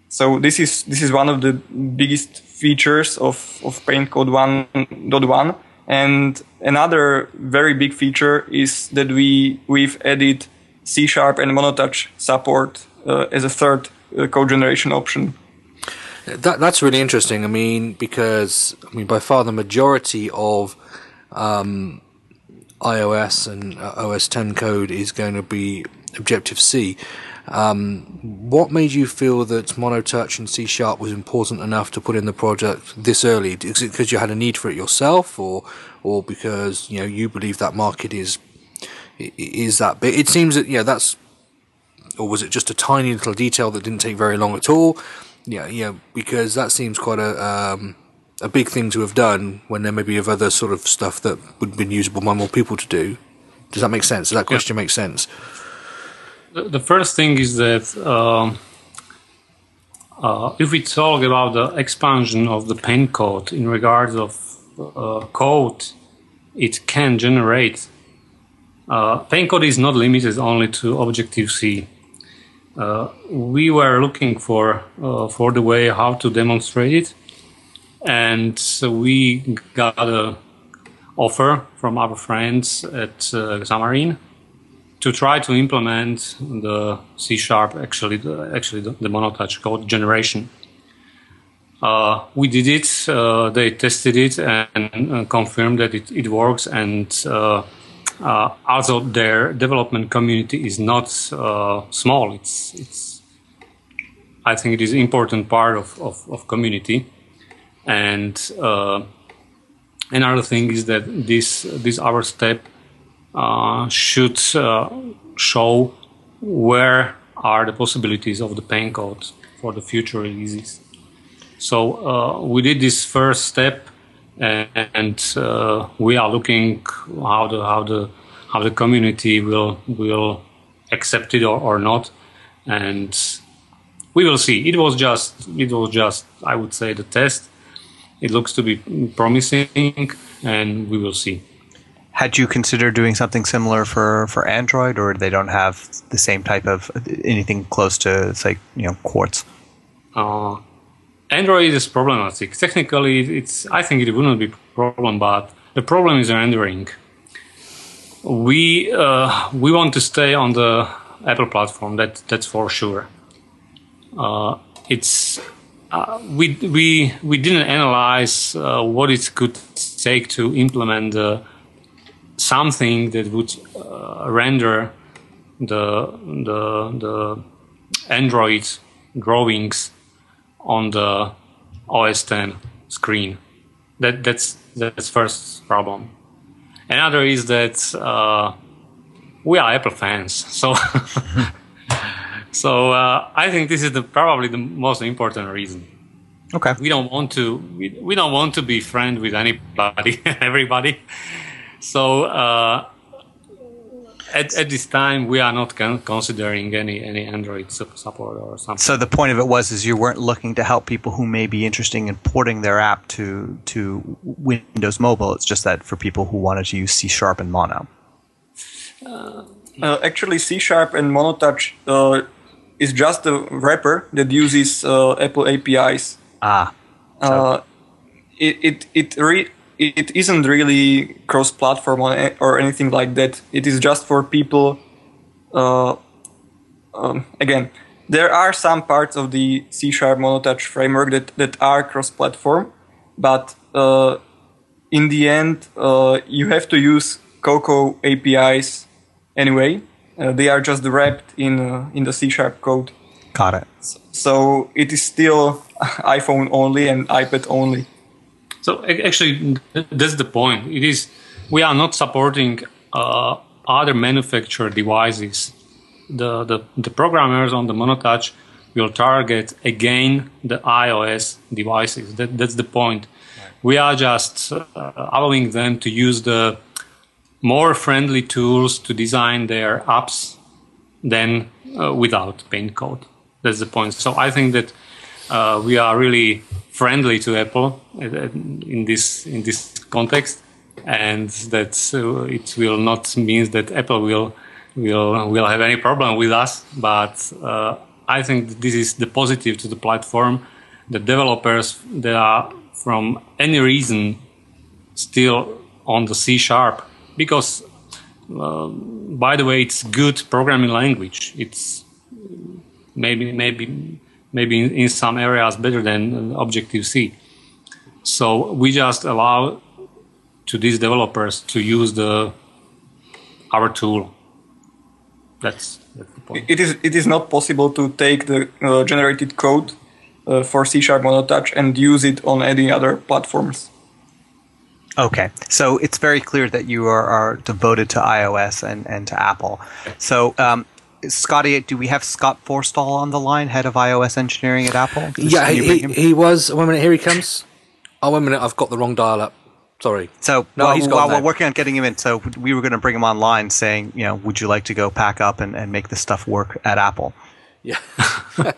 So this is this is one of the biggest features of, of PaintCode 1.1 and another very big feature is that we we've added C sharp and monotouch support uh, as a third uh, code generation option. That, that's really interesting. I mean, because I mean, by far the majority of um, iOS and uh, OS 10 code is going to be Objective C. Um, what made you feel that monotouch and C sharp was important enough to put in the project this early? Is it because you had a need for it yourself, or or because you know you believe that market is is that big? It seems that yeah, that's or was it just a tiny little detail that didn't take very long at all? Yeah, yeah, because that seems quite a um, a big thing to have done when there may be of other sort of stuff that would have been usable by more people to do. Does that make sense? Does that question yeah. make sense? the first thing is that uh, uh, if we talk about the expansion of the PaintCode in regards of uh, code it can generate, uh, PaintCode is not limited only to Objective C. Uh, we were looking for uh, for the way how to demonstrate it, and so we got a offer from our friends at Xamarin to try to implement the C sharp, actually, the, actually the, the monotouch code generation. Uh, we did it. Uh, they tested it and uh, confirmed that it, it works. And uh, uh, also, their development community is not uh, small. It's it's. I think it is important part of of, of community. And another thing is that this this our step uh, should uh, show where are the possibilities of the PaintCode for the future releases. So uh, we did this first step, and uh, we are looking how the how the how the community will will accept it or, or not. And we will see. It was just it was just I would say the test. It looks to be promising, and we will see. Had you considered doing something similar for, for Android, or they don't have the same type of anything close to, say, you know, Quartz? Uh, Android is problematic. Technically, it's I think it wouldn't be a problem, but the problem is rendering. We uh, we want to stay on the Apple platform. That that's for sure. Uh, it's uh, we we we didn't analyze uh, what it could take to implement something that would uh, render the the the Android drawings on the OS 10 screen. That that's that's first problem. Another is that uh, we are Apple fans, so so uh, I think this is the probably the most important reason. Okay. We don't want to we, we don't want to be friend with anybody, everybody. So uh, at, at this time, we are not con- considering any any Android support or something. So the point of it was is you weren't looking to help people who may be interested in porting their app to to Windows Mobile. It's just that for people who wanted to use C Sharp and Mono. Uh, uh, actually, C Sharp and MonoTouch uh, is just a wrapper that uses uh, Apple APIs. Ah. Uh, so. it it it re- it isn't really cross-platform or anything like that. It is just for people. Uh, um, again, there are some parts of the C Sharp MonoTouch framework that, that are cross-platform, but uh, in the end, uh, you have to use Cocoa APIs anyway. Uh, they are just wrapped in uh, in the C Sharp code. Got it. So it is still iPhone only and iPad only. So actually, that's the point. It is we are not supporting uh, other manufacturer devices. The, the the programmers on the MonoTouch will target again the iOS devices. That that's the point. We are just uh, allowing them to use the more friendly tools to design their apps than uh, without PaintCode. That's the point. So I think that uh, we are really friendly to Apple uh, in this in this context, and that uh, it will not mean that Apple will will will have any problem with us. But uh, I think this is the positive to the platform. The developers that are from any reason still on the C sharp because uh, by the way it's good programming language it's maybe maybe maybe in, in some areas better than Objective C. So we just allow to these developers to use the our tool. That's, that's the point. It is it is not possible to take the uh, generated code uh, for C Sharp MonoTouch and use it on any other platforms. Okay, so it's very clear that you are, are devoted to iOS and, and to Apple. So um, Scotty, do we have Scott Forstall on the line, head of iOS engineering at Apple? Just, yeah, he, he, was. One minute, here he comes. Oh, one minute, I've got the wrong dial up. Sorry. So no, while, he's while we're working on getting him in, so we were going to bring him online, saying, you know, would you like to go pack up and, and make this stuff work at Apple? Yeah. okay.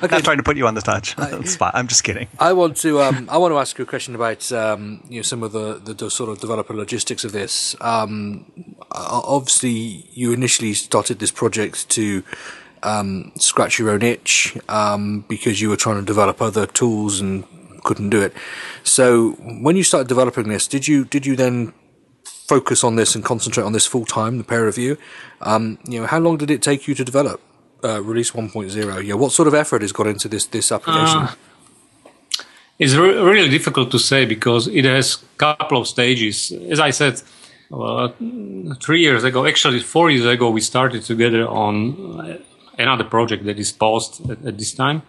I'm trying to put you on the touch I, spot. I'm just kidding. I want to um, I want to ask you a question about um, you know some of the, the, the, sort of developer logistics of this. Um, obviously, you initially started this project to um, scratch your own itch um, because you were trying to develop other tools and couldn't do it. So when you started developing this, did you did you then focus on this and concentrate on this full time, the pair of you? Um, you know, how long did it take you to develop? Uh, release 1.0. Yeah, what sort of effort has gone into this this application? Uh, it's re- really difficult to say because it has a couple of stages. As I said, uh, three years ago, actually four years ago, we started together on another project that is paused at, at this time.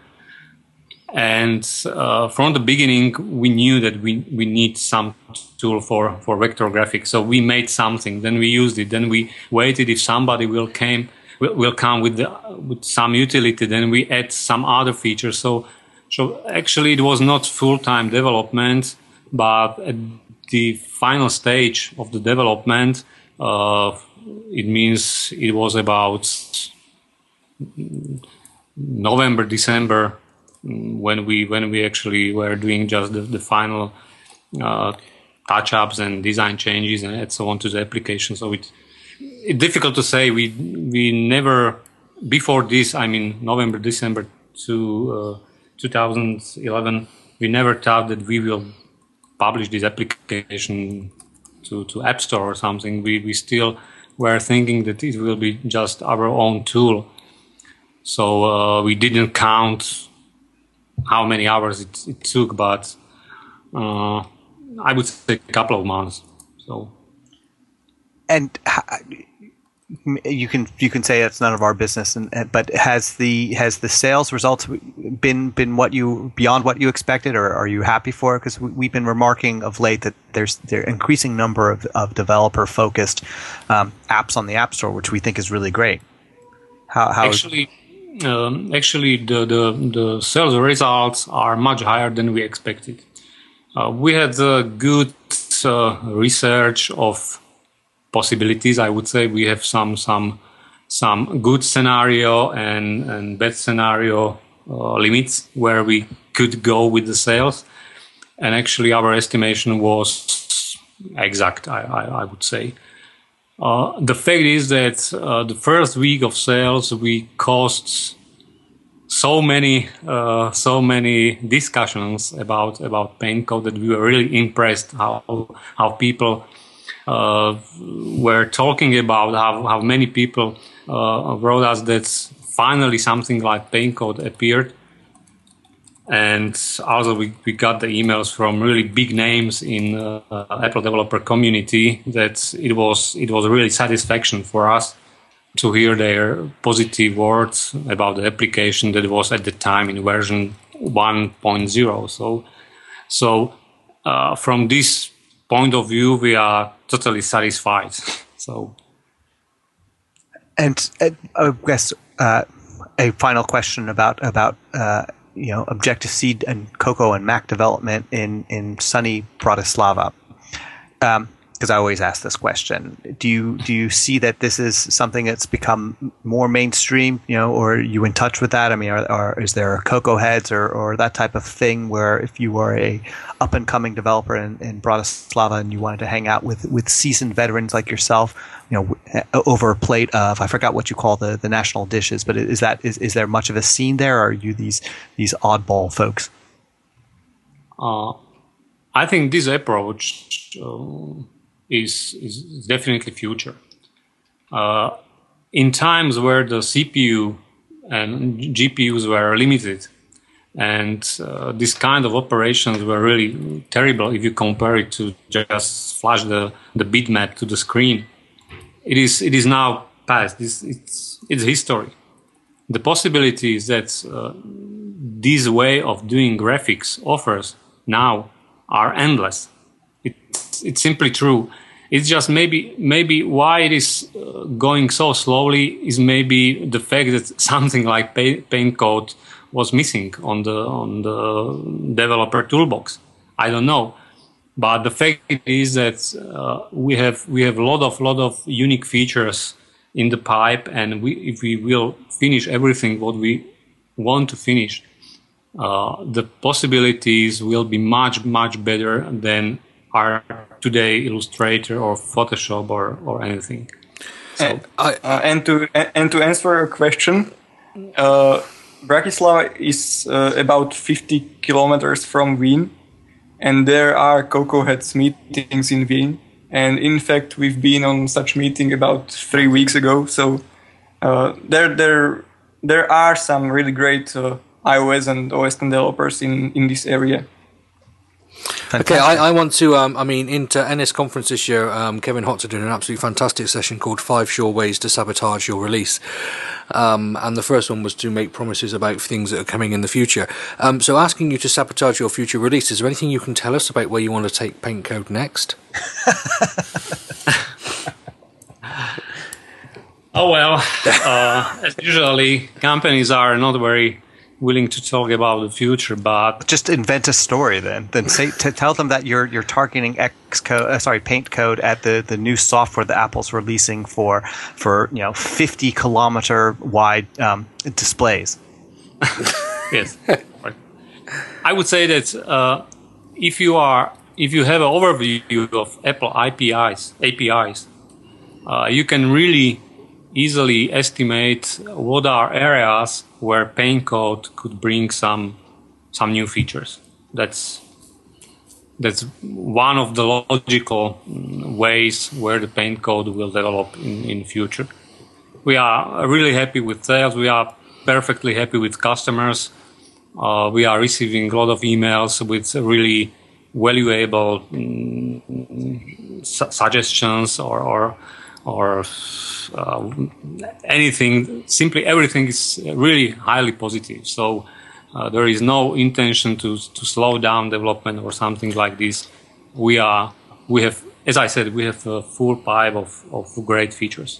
And uh, from the beginning, we knew that we, we need some tool for, for vector graphics. So we made something, then we used it, then we waited if somebody will came will, will come with the, with some utility. Then we add some other features. So so actually, it was not full time development, but at the final stage of the development, uh, it means it was about November, December, when we when we actually were doing just the, the final uh, touch ups and design changes and so on to the application. So it, difficult to say. We we never before this. I mean November, December to uh, 2011. We never thought that we will publish this application to, to App Store or something. We we still were thinking that it will be just our own tool. So uh, we didn't count how many hours it, it took, but uh, I would say a couple of months. So, and you can you can say it's none of our business, and, but has the has the sales results been been what you beyond what you expected, or are you happy for? Because we've been remarking of late that there's there increasing number of, of developer focused um, apps on the App Store, which we think is really great. How, how actually. Um, actually, the, the, the sales results are much higher than we expected. Uh, we had a good uh, research of possibilities. I would say we have some some some good scenario and and bad scenario uh, limits where we could go with the sales, and actually our estimation was exact. I I, I would say. Uh, the fact is that uh, the first week of sales we cost so many uh, so many discussions about about PaintCode that we were really impressed how how people uh, were talking about how, how many people uh, wrote us that finally something like PaintCode appeared. And also we, we got the emails from really big names in uh, Apple developer community that it was it was really satisfaction for us to hear their positive words about the application that was at the time in version 1.0. So, so uh, from this point of view, we are totally satisfied. so, and uh, I guess uh, a final question about about uh, you know Objective C and Cocoa and Mac development in in sunny Bratislava. Um, because I always ask this question. Do you do you see that this is something that's become more mainstream? You know, or are you in touch with that? I mean, are, are is there Cocoa heads or, or that type of thing where if you are a up and coming developer in, in Bratislava and you wanted to hang out with, with seasoned veterans like yourself, you know, over a plate of I forgot what you call the, the national dishes, but is that is, is there much of a scene there? Are you these these oddball folks? Uh, I think this approach. Uh, is, is definitely future. Uh, in times where the CPU and GPUs were limited, and uh, this kind of operations were really terrible if you compare it to just flash the, the bitmap to the screen. It is it is now past. It's it's, it's history. The possibilities that uh, this way of doing graphics offers now are endless. It's it's simply true. It's just maybe maybe why it is uh, going so slowly is maybe the fact that something like PaintCode was missing on the on the developer toolbox. I don't know, but the fact is that uh, we have we have a lot of lot of unique features in the pipe, and we if we will finish everything what we want to finish, uh, the possibilities will be much much better than are today Illustrator or Photoshop or, or anything. So, and, uh, and to and to answer your question, uh, Bratislava is uh, about 50 kilometers from Wien, and there are Cocoa Heads meetings in Wien. And in fact, we've been on such meeting about three weeks ago. So uh, there, there, there are some really great uh, iOS and OS developers in in this area. Fantastic. Okay, I, I, want to. Um, I mean, into NSConference this year, um, Kevin Hoctor did an absolutely fantastic session called Five Sure Ways to Sabotage Your Release. Um, and the first one was to make promises about things that are coming in the future. Um, so, asking you to sabotage your future release, is there anything you can tell us about where you want to take PaintCode next? oh, well, uh, as usually, companies are not very willing to talk about the future, but just invent a story then. Then say to tell them that you're you're targeting Xcode, uh, sorry, PaintCode at the, the new software that Apple's releasing for for you know 50 kilometer wide um, displays. yes. I would say that uh, if you are if you have an overview of Apple APIs APIs, uh, you can really easily estimate what are areas where PaintCode could bring some some new features. That's that's one of the logical mm, ways where the PaintCode will develop in in future. We are really happy with sales. We are perfectly happy with customers. Uh, we are receiving a lot of emails with really valuable mm, su- suggestions or or, or uh, anything. Simply everything is really highly positive. So uh, there is no intention to to slow down development or something like this. We are we have, as I said, we have a full pipe of, of great features.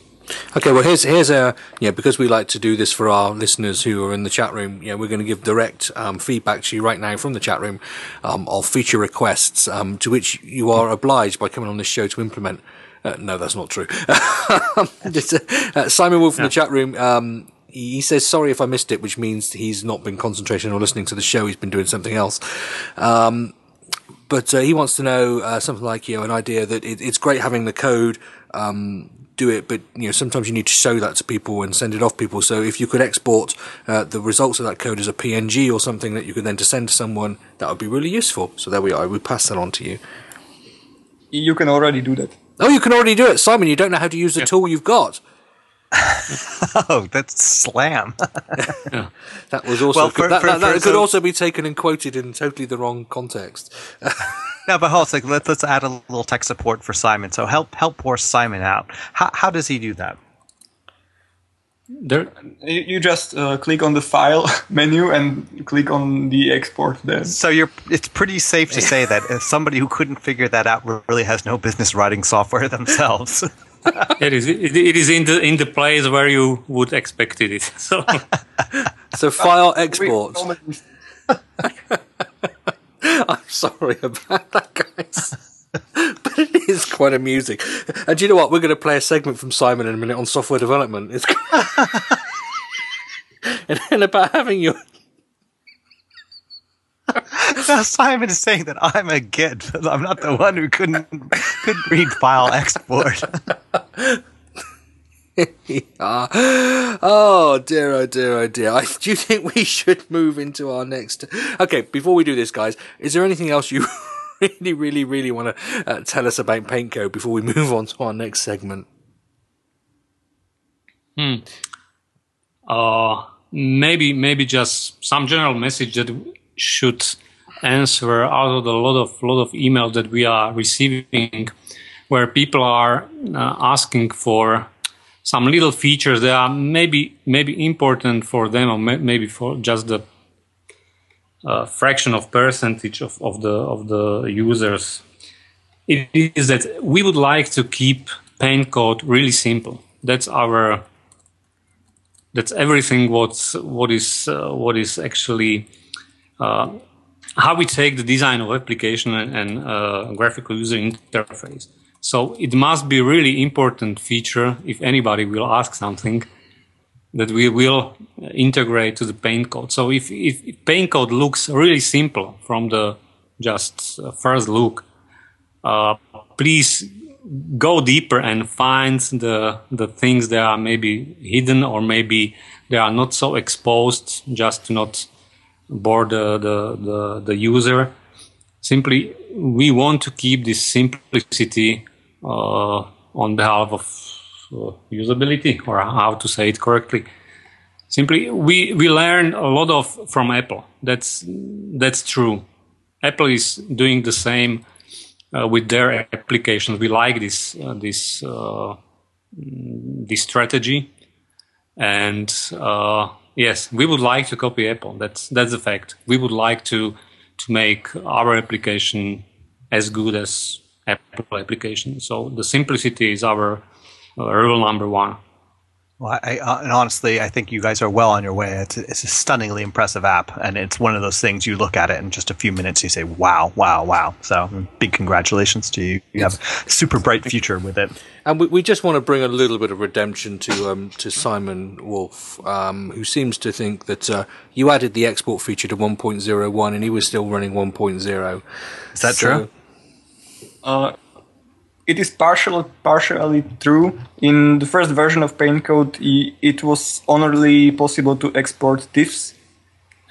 Okay, well here's here's a yeah because we like to do this for our listeners who are in the chat room. Yeah, we're going to give direct um, feedback to you right now from the chat room um, of feature requests um, to which you are obliged by coming on this show to implement. Uh, no, that's not true. Just, uh, Simon Wolf from the chat room. Um, he says sorry if I missed it, which means he's not been concentrating or listening to the show. He's been doing something else. Um, but uh, he wants to know uh, something like you know an idea that it, it's great having the code um, do it, but you know sometimes you need to show that to people and send it off people. So if you could export uh, the results of that code as a PNG or something that you could then to send to someone, that would be really useful. So there we are. We pass that on to you. You can already do that. Oh, you can already do it, Simon. You don't know how to use the tool you've got. Oh, that's slam. That was also Well, could, for- that, for- that, that for- could so- also be taken and quoted in totally the wrong context. no, but hold on a second. Let's, let's add a little tech support for Simon. So help help poor Simon out. How, how does he do that? There, You you just uh, click on the file menu and click on the export there. So you're, it's pretty safe to say that uh, somebody who couldn't figure that out really has no business writing software themselves. it is it, it is in the in the place where you would expect it. So So file We- export. I'm sorry about that, guys. but it is quite amusing. And do you know what? We're going to play a segment from Simon in a minute on software development. It's and then about having your now Simon is saying that I'm a git. but I'm not the one who couldn't couldn't read file export. Oh dear, oh dear, oh dear. I, do you think we should move into our next? Okay, before we do this, guys, is there anything else you really, really, really want to uh, tell us about PaintCode before we move on to our next segment? Hmm. uh, maybe maybe just some general message that should answer out of the lot of lot of emails that we are receiving, where people are uh, asking for some little features that are maybe maybe important for them or may, maybe for just the uh, fraction of percentage of, of the of the users. It is that we would like to keep PaintCode really simple. That's our that's everything what's what is uh, what is actually uh, how we take the design of application and, and uh, graphical user interface. So it must be really important feature if anybody will ask something that we will integrate to the PaintCode. So if, if, PaintCode looks really simple from the just uh, first look, uh, please go deeper and find the the things that are maybe hidden or maybe they are not so exposed just to not bore the the, the, the user. Simply, we want to keep this simplicity uh, on behalf of usability or how to say it correctly. Simply, we we learn a lot of from Apple. That's that's true. Apple is doing the same uh, with their applications. We like this uh, this uh, this strategy, and uh, yes, we would like to copy Apple. That's that's a fact. We would like to to make our application as good as Apple application. So the simplicity is our rule number one. Well, I, uh, and honestly, I think you guys are well on your way. It's, it's a stunningly impressive app, and it's one of those things you look at it in just a few minutes, you say, "Wow, wow, wow!" So, big congratulations to you. You have a super bright future with it. And we, we just want to bring a little bit of redemption to um, to Simon Wolf, um, who seems to think that uh, you added the export feature to 1.01 and he was still running 1.0. Is that so, true? Uh, it is partially partially true. In the first version of PaintCode, it was only possible to export TIFFs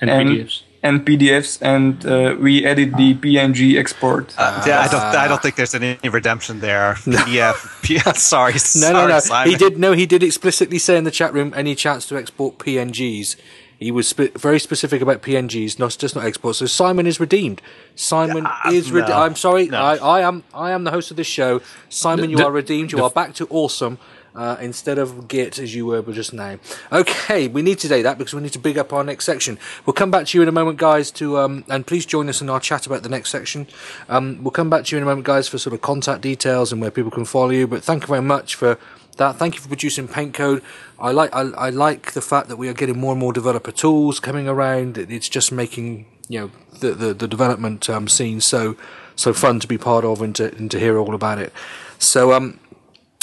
and, and PDFs and PDFs, and uh, we added the PNG export. Uh, yeah, I don't, I don't think there's any redemption there. PDF, sorry, no, sorry, no, no. Simon. He did no, he did explicitly say in the chat room any chance to export PNGs. He was spe- very specific about PNGs, not just not exports. So Simon is redeemed. Simon uh, is redeemed. I'm sorry, no. I, I, am I am the host of this show. Simon, you are redeemed. You are back to awesome. Uh, instead of git as you were just now. Okay, we need to say that because we need to big up our next section. We'll come back to you in a moment, guys. To um, and please join us in our chat about the next section. Um, we'll come back to you in a moment, guys, for sort of contact details and where people can follow you. But thank you very much for that. Thank you for producing PaintCode. I like I, I like the fact that we are getting more and more developer tools coming around. It's just making you know the the, the development um, scene so so fun to be part of and to and to hear all about it. So um,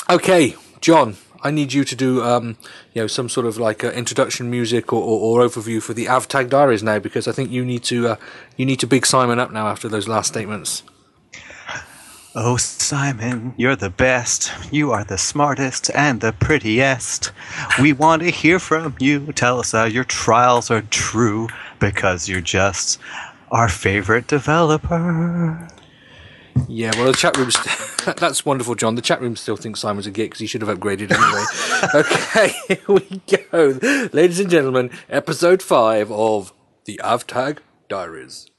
okay, John. I need you to do, um, you know, some sort of like uh, introduction music or, or, or, overview for the AvTag Diaries now, because I think you need to, uh, you need to big Simon up now after those last statements. Oh, Simon, you're the best. You are the smartest and the prettiest. We want to hear from you. Tell us how your trials are true because you're just our favorite developer. Yeah, well, the chat room's that's wonderful, John. The chat room still thinks Simon's a git because he should have upgraded anyway. okay, here we go, ladies and gentlemen. Episode five of the AvTag Diaries.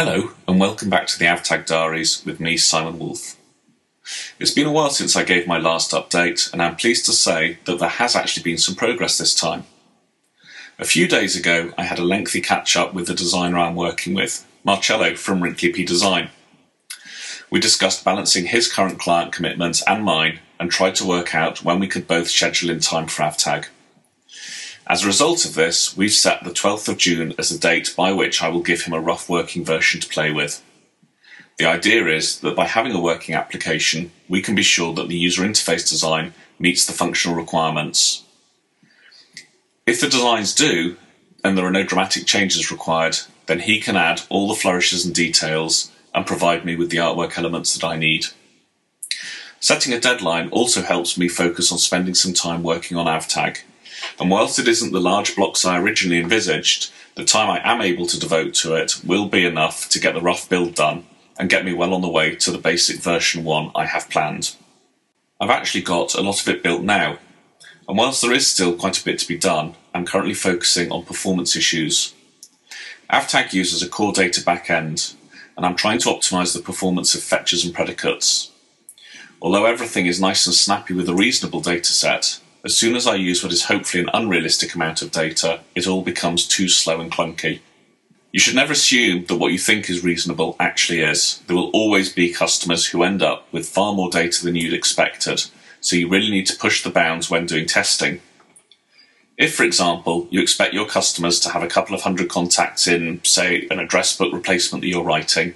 Hello, and welcome back to the AvTag Diaries with me, Simon Wolf. It's been a while since I gave my last update, and I'm pleased to say that there has actually been some progress this time. A few days ago, I had a lengthy catch up with the designer I'm working with, Marcello from Wrinkly P Design. We discussed balancing his current client commitments and mine and tried to work out when we could both schedule in time for AvTag. As a result of this, we've set the 12th of June as the date by which I will give him a rough working version to play with. The idea is that by having a working application, we can be sure that the user interface design meets the functional requirements. If the designs do, and there are no dramatic changes required, then he can add all the flourishes and details and provide me with the artwork elements that I need. Setting a deadline also helps me focus on spending some time working on AvTag and whilst it isn't the large blocks I originally envisaged, the time I am able to devote to it will be enough to get the rough build done and get me well on the way to the basic version 1 I have planned. I've actually got a lot of it built now, and whilst there is still quite a bit to be done, I'm currently focusing on performance issues. AvTag uses a core data backend, and I'm trying to optimize the performance of fetches and predicates. Although everything is nice and snappy with a reasonable dataset, as soon as I use what is hopefully an unrealistic amount of data, it all becomes too slow and clunky. You should never assume that what you think is reasonable actually is. There will always be customers who end up with far more data than you'd expected, so you really need to push the bounds when doing testing. If, for example, you expect your customers to have a couple of hundred contacts in, say, an address book replacement that you're writing,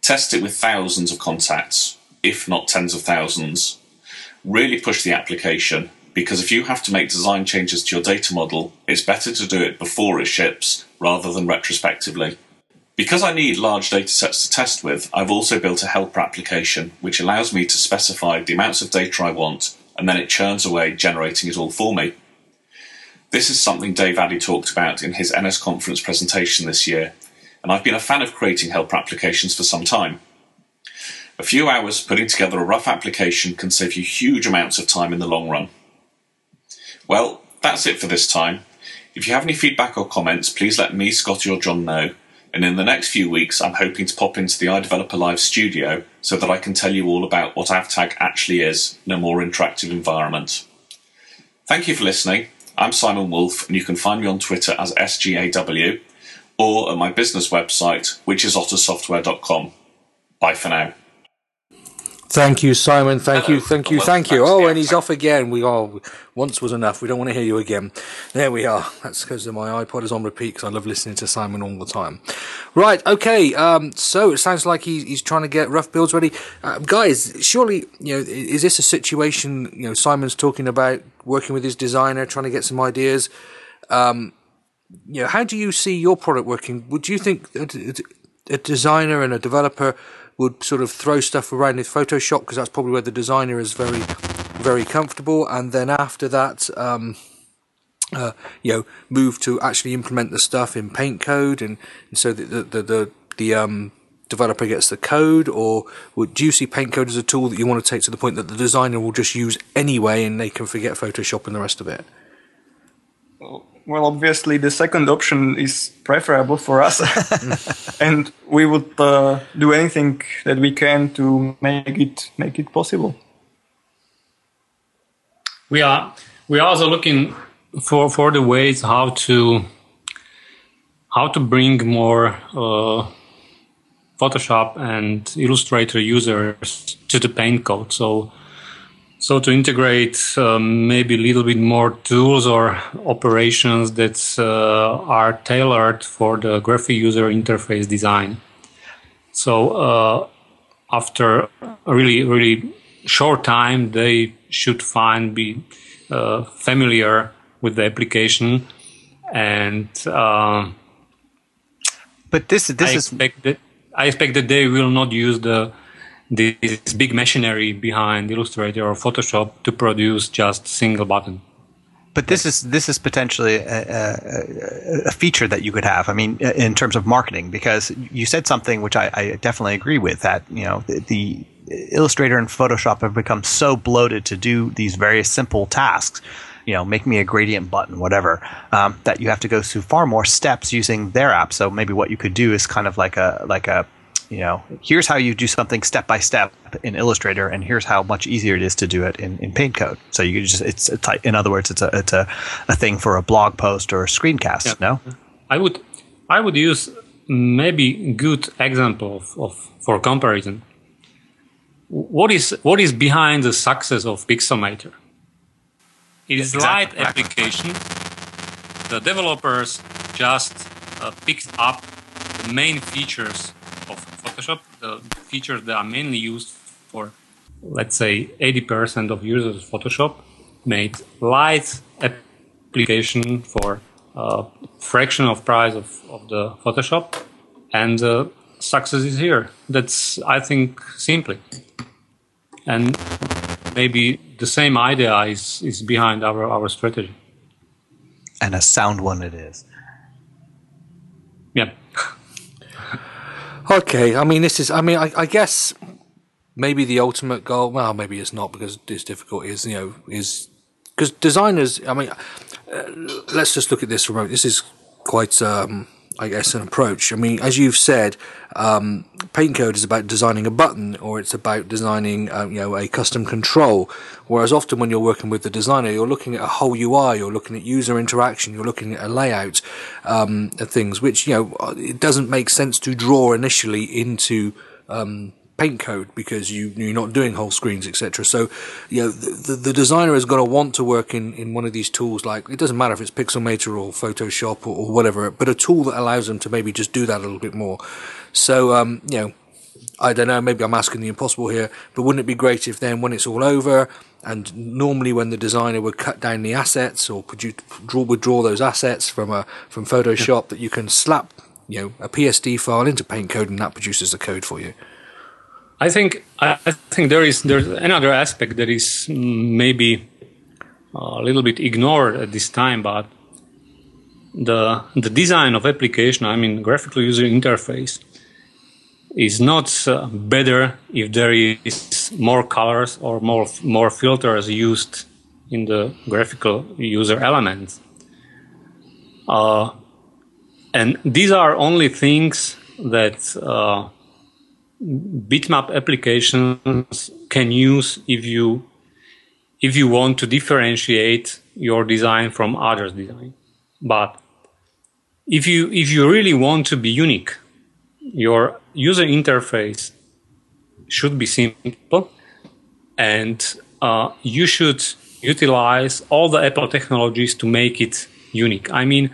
test it with thousands of contacts, if not tens of thousands. Really push the application because if you have to make design changes to your data model, it's better to do it before it ships rather than retrospectively. Because I need large datasets to test with, I've also built a helper application which allows me to specify the amounts of data I want and then it churns away generating it all for me. This is something Dave Addey talked about in his NSConference presentation this year, and I've been a fan of creating helper applications for some time. A few hours putting together a rough application can save you huge amounts of time in the long run. Well, that's it for this time. If you have any feedback or comments, please let me, Scotty, or John know. And in the next few weeks, I'm hoping to pop into the iDeveloper Live studio so that I can tell you all about what AvTag actually is in a more interactive environment. Thank you for listening. I'm Simon Wolf, and you can find me on Twitter as SGAW or at my business website, which is ottersoftware.com. Bye for now. Thank you, Simon. Thank Hello. you, thank you, Well, thank you. Oh, and he's off again. We are once was enough. We don't want to hear you again. There we are. That's because my iPod is on repeat because I love listening to Simon all the time. Right. Okay. Um, so it sounds like he's, he's trying to get rough builds ready, uh, guys. Surely, you know, is this a situation? You know, Simon's talking about working with his designer, trying to get some ideas. Um, you know, how do you see your product working? Would you think a, a designer and a developer would sort of throw stuff around in Photoshop because that's probably where the designer is very, very comfortable, and then after that, um, uh, you know, move to actually implement the stuff in PaintCode, and, and so that the the the, the um, developer gets the code, or would do you see PaintCode as a tool that you want to take to the point that the designer will just use anyway, and they can forget Photoshop and the rest of it? Well, obviously, the second option is preferable for us, and we would uh, do anything that we can to make it make it possible. we are we are also looking for for the ways how to how to bring more uh, Photoshop and Illustrator users to the PaintCode. So so to integrate um, maybe a little bit more tools or operations that uh, are tailored for the graphic user interface design. So uh, after a really really short time, they should find be uh, familiar with the application, and uh, But this this I is expect that I expect that they will not use the this big machinery behind Illustrator or Photoshop to produce just single button. But this is this is potentially a, a, a feature that you could have. I mean, in terms of marketing, because you said something which I, I definitely agree with. That you know the, the Illustrator and Photoshop have become so bloated to do these very simple tasks. You know, make me a gradient button, whatever. Um, that you have to go through far more steps using their app. So maybe what you could do is kind of like a like a you know, here's how you do something step by step in Illustrator, and here's how much easier it is to do it in, in PaintCode. So you just it's type, in other words, it's a it's a, a thing for a blog post or a screencast. Yeah. No, I would I would use maybe good example of, of for comparison. What is what is behind the success of Pixelmator? It is light application. The developers just uh, picked up the main features Photoshop, the features that are mainly used for, let's say, 80% of users of Photoshop, made light application for a fraction of price of, of the Photoshop, and uh, success is here. That's, I think, simply. And maybe the same idea is, is behind our, our strategy. and a sound one it is. Yeah. Okay, I mean, this is. I mean, I, I guess maybe the ultimate goal. Well, maybe it's not because it's difficult. Is you know is because designers. I mean, uh, let's just look at this remote. This is quite, um, I guess, an approach. I mean, as you've said, um, PaintCode is about designing a button, or it's about designing, um, you know, a custom control. Whereas often when you're working with the designer, you're looking at a whole UI, you're looking at user interaction, you're looking at a layout um, of things, which you know it doesn't make sense to draw initially into um, PaintCode because you you're not doing whole screens, etc. So, you know, the, the, designer is going to want to work in, in one of these tools. Like it doesn't matter if it's Pixelmator or Photoshop or, or whatever, but a tool that allows them to maybe just do that a little bit more. So, um, you know. I don't know, maybe I'm asking the impossible here, but wouldn't it be great if then when it's all over, and normally when the designer would cut down the assets or produce, draw, withdraw those assets from a, from Photoshop, that you can slap, you know, a PSD file into PaintCode and that produces the code for you? I think I think there is there's another aspect that is mm, maybe a little bit ignored at this time, but the the design of application, I mean graphical user interface, is not uh, better if there is more colors or more more filters used in the graphical user elements. Uh, and these are only things that uh, bitmap applications can use if you if you want to differentiate your design from others' design. But if you if you really want to be unique, your user interface should be simple and uh, you should utilize all the Apple technologies to make it unique. I mean,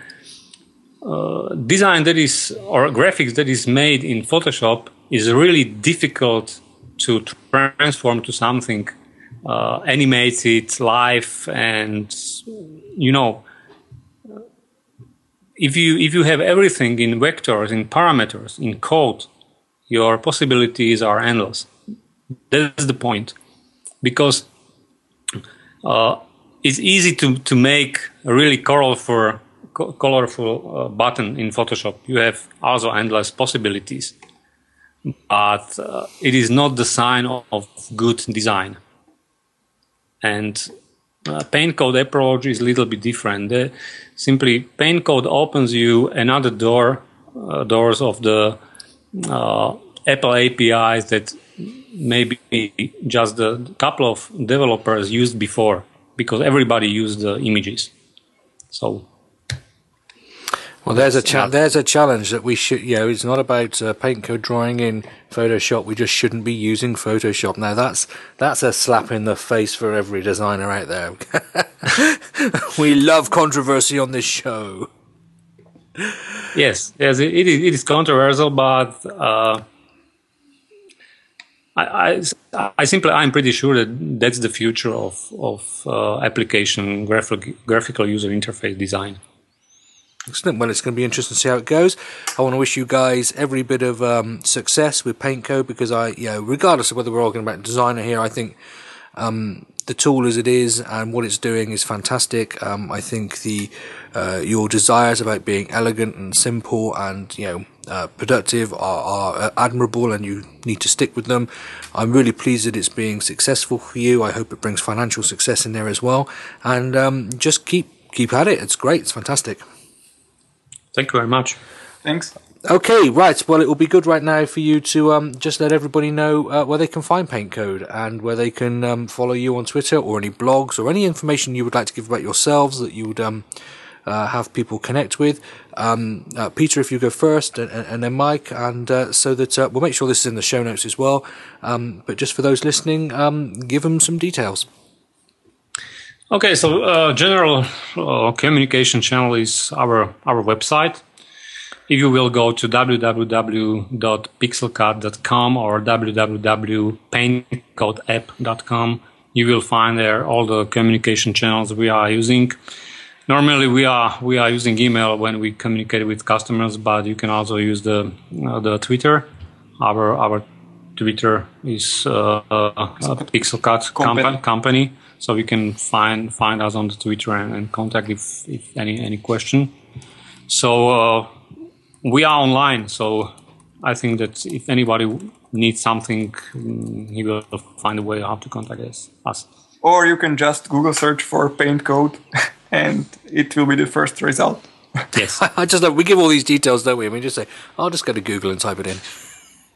uh, design that is or graphics that is made in Photoshop is really difficult to transform to something uh, animated, live, and you know, if you if you have everything in vectors, in parameters, in code, your possibilities are endless. That's the point, because uh, it's easy to to make a really colorful colorful uh, button in Photoshop. You have also endless possibilities, but uh, it is not the sign of, good design. And uh, PaintCode approach is a little bit different. Uh, simply, PaintCode opens you another door, uh, doors of the uh, Apple APIs that maybe just a couple of developers used before because everybody used the images. So well, there's a cha- there's a challenge that we should, you know, it's not about uh, PaintCode drawing in Photoshop. We just shouldn't be using Photoshop. Now that's that's a slap in the face for every designer out there. we love controversy on this show. Yes, yes, it, it, is, it is controversial, but uh, I, I, I, simply I'm pretty sure that that's the future of of uh, application graphic, graphical user interface design. Excellent. Well, it's going to be interesting to see how it goes. I want to wish you guys every bit of um, success with PaintCode because I, you know, regardless of whether we're talking about designer here, I think um, the tool as it is and what it's doing is fantastic. Um, I think the uh, your desires about being elegant and simple and you know uh, productive are, are, admirable, and you need to stick with them. I'm really pleased that it's being successful for you. I hope it brings financial success in there as well, and um, just keep keep at it. It's great. It's fantastic. Thank you very much. Thanks. Okay, right. Well, it will be good right now for you to um, just let everybody know uh, where they can find PaintCode and where they can um, follow you on Twitter or any blogs or any information you would like to give about yourselves that you would um, uh, have people connect with. Um, uh, Peter, if you go first, and, and then Mike, and uh, so that uh, we'll make sure this is in the show notes as well. Um, but just for those listening, um, give them some details. Okay, so uh, general uh, communication channel is our our website. If you will go to www.pixelcut.com or www.paintcodeapp.com, you will find there all the communication channels we are using. Normally, we are we are using email when we communicate with customers, but you can also use the uh, the Twitter. Our our Twitter is uh, uh, Pixelcut company. company so you can find find us on the Twitter and, and contact if, if any any question. So uh, we are online. So I think that if anybody needs something, mm, he will find a way how to contact us. us. Or you can just Google search for PaintCode, and it will be the first result. Yes, I just we give all these details, don't we? I mean, just say, "I'll just go to Google and type it in."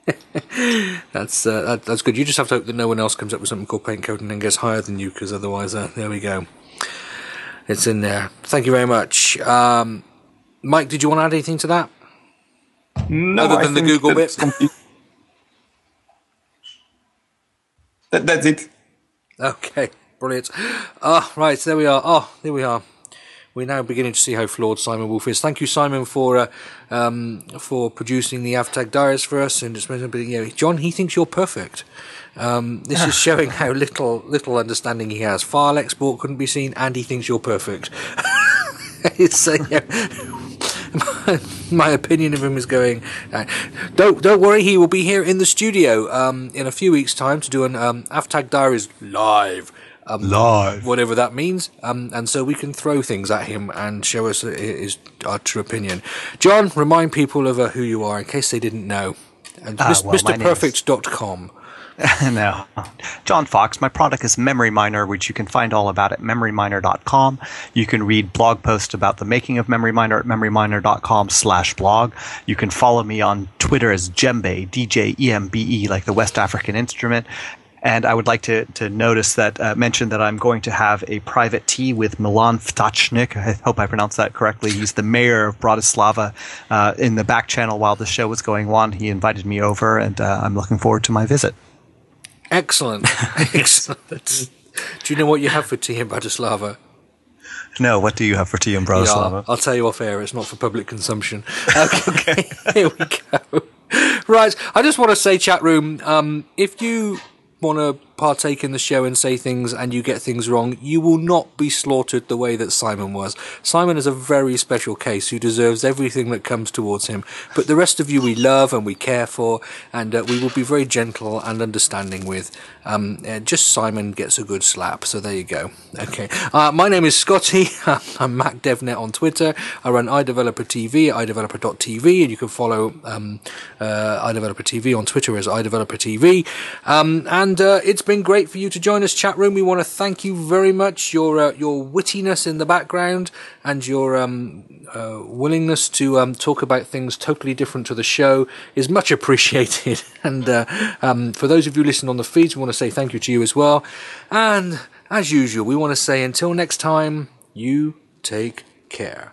that's uh, that, that's good. You just have to hope that no one else comes up with something called PaintCode and gets higher than you, because otherwise, uh, there we go. It's in there. Thank you very much, um, Mike. Did you want to add anything to that? No, other than I the Google bit. that, that's it. Okay, brilliant. Ah, oh, right. So there we are. Oh, there we are we're now beginning to see how flawed Simon Wolf is. Thank you, Simon, for uh, um, for producing the AvTag diaries for us. And just you know, John, he thinks you're perfect. Um, this is showing how little little understanding he has. File export couldn't be seen, and he thinks you're perfect. it's, uh, my, my, opinion of him is going. Uh, don't don't worry, he will be here in the studio um, in a few weeks' time to do an um, AvTag diaries live um, live, whatever that means. Um, and so we can throw things at him and show us his our true opinion. John, remind people of uh, who you are in case they didn't know. And uh, well, MrPerfect.com. no. John Fox. My product is Memory Miner, which you can find all about at memoryminer.com. You can read blog posts about the making of Memory Miner at memoryminer.com slash blog. You can follow me on Twitter as Djembe, D-J-E-M-B-E, like the West African instrument. And I would like to, to notice that, uh, mention that I'm going to have a private tea with Milan Ftáčnik. I hope I pronounced that correctly. He's the mayor of Bratislava uh, in the back channel while the show was going on. He invited me over, and uh, I'm looking forward to my visit. Excellent. Excellent. Do you know what you have for tea in Bratislava? No, what do you have for tea in Bratislava? Yeah, I'll tell you off air. It's not for public consumption. Okay, here we go. Right, I just want to say, chat room, um, if you want to partake in the show and say things and you get things wrong, you will not be slaughtered the way that Simon was. Simon is a very special case who deserves everything that comes towards him. But the rest of you we love and we care for, and uh, we will be very gentle and understanding with. Um, uh, just Simon gets a good slap, so there you go. Okay, uh, my name is Scotty. I'm Mac DevNet on Twitter. I run iDeveloper TV at iDeveloper.tv, and you can follow um, uh, iDeveloper TV on Twitter as iDeveloper TV. Um, and uh, it's been great for you to join us, chat room. We want to thank you very much. Your uh, your wittiness in the background and your um, uh, willingness to um, talk about things totally different to the show is much appreciated. and uh, um, for those of you listening on the feeds, we want to say thank you to you as well. And as usual, we want to say until next time, you take care.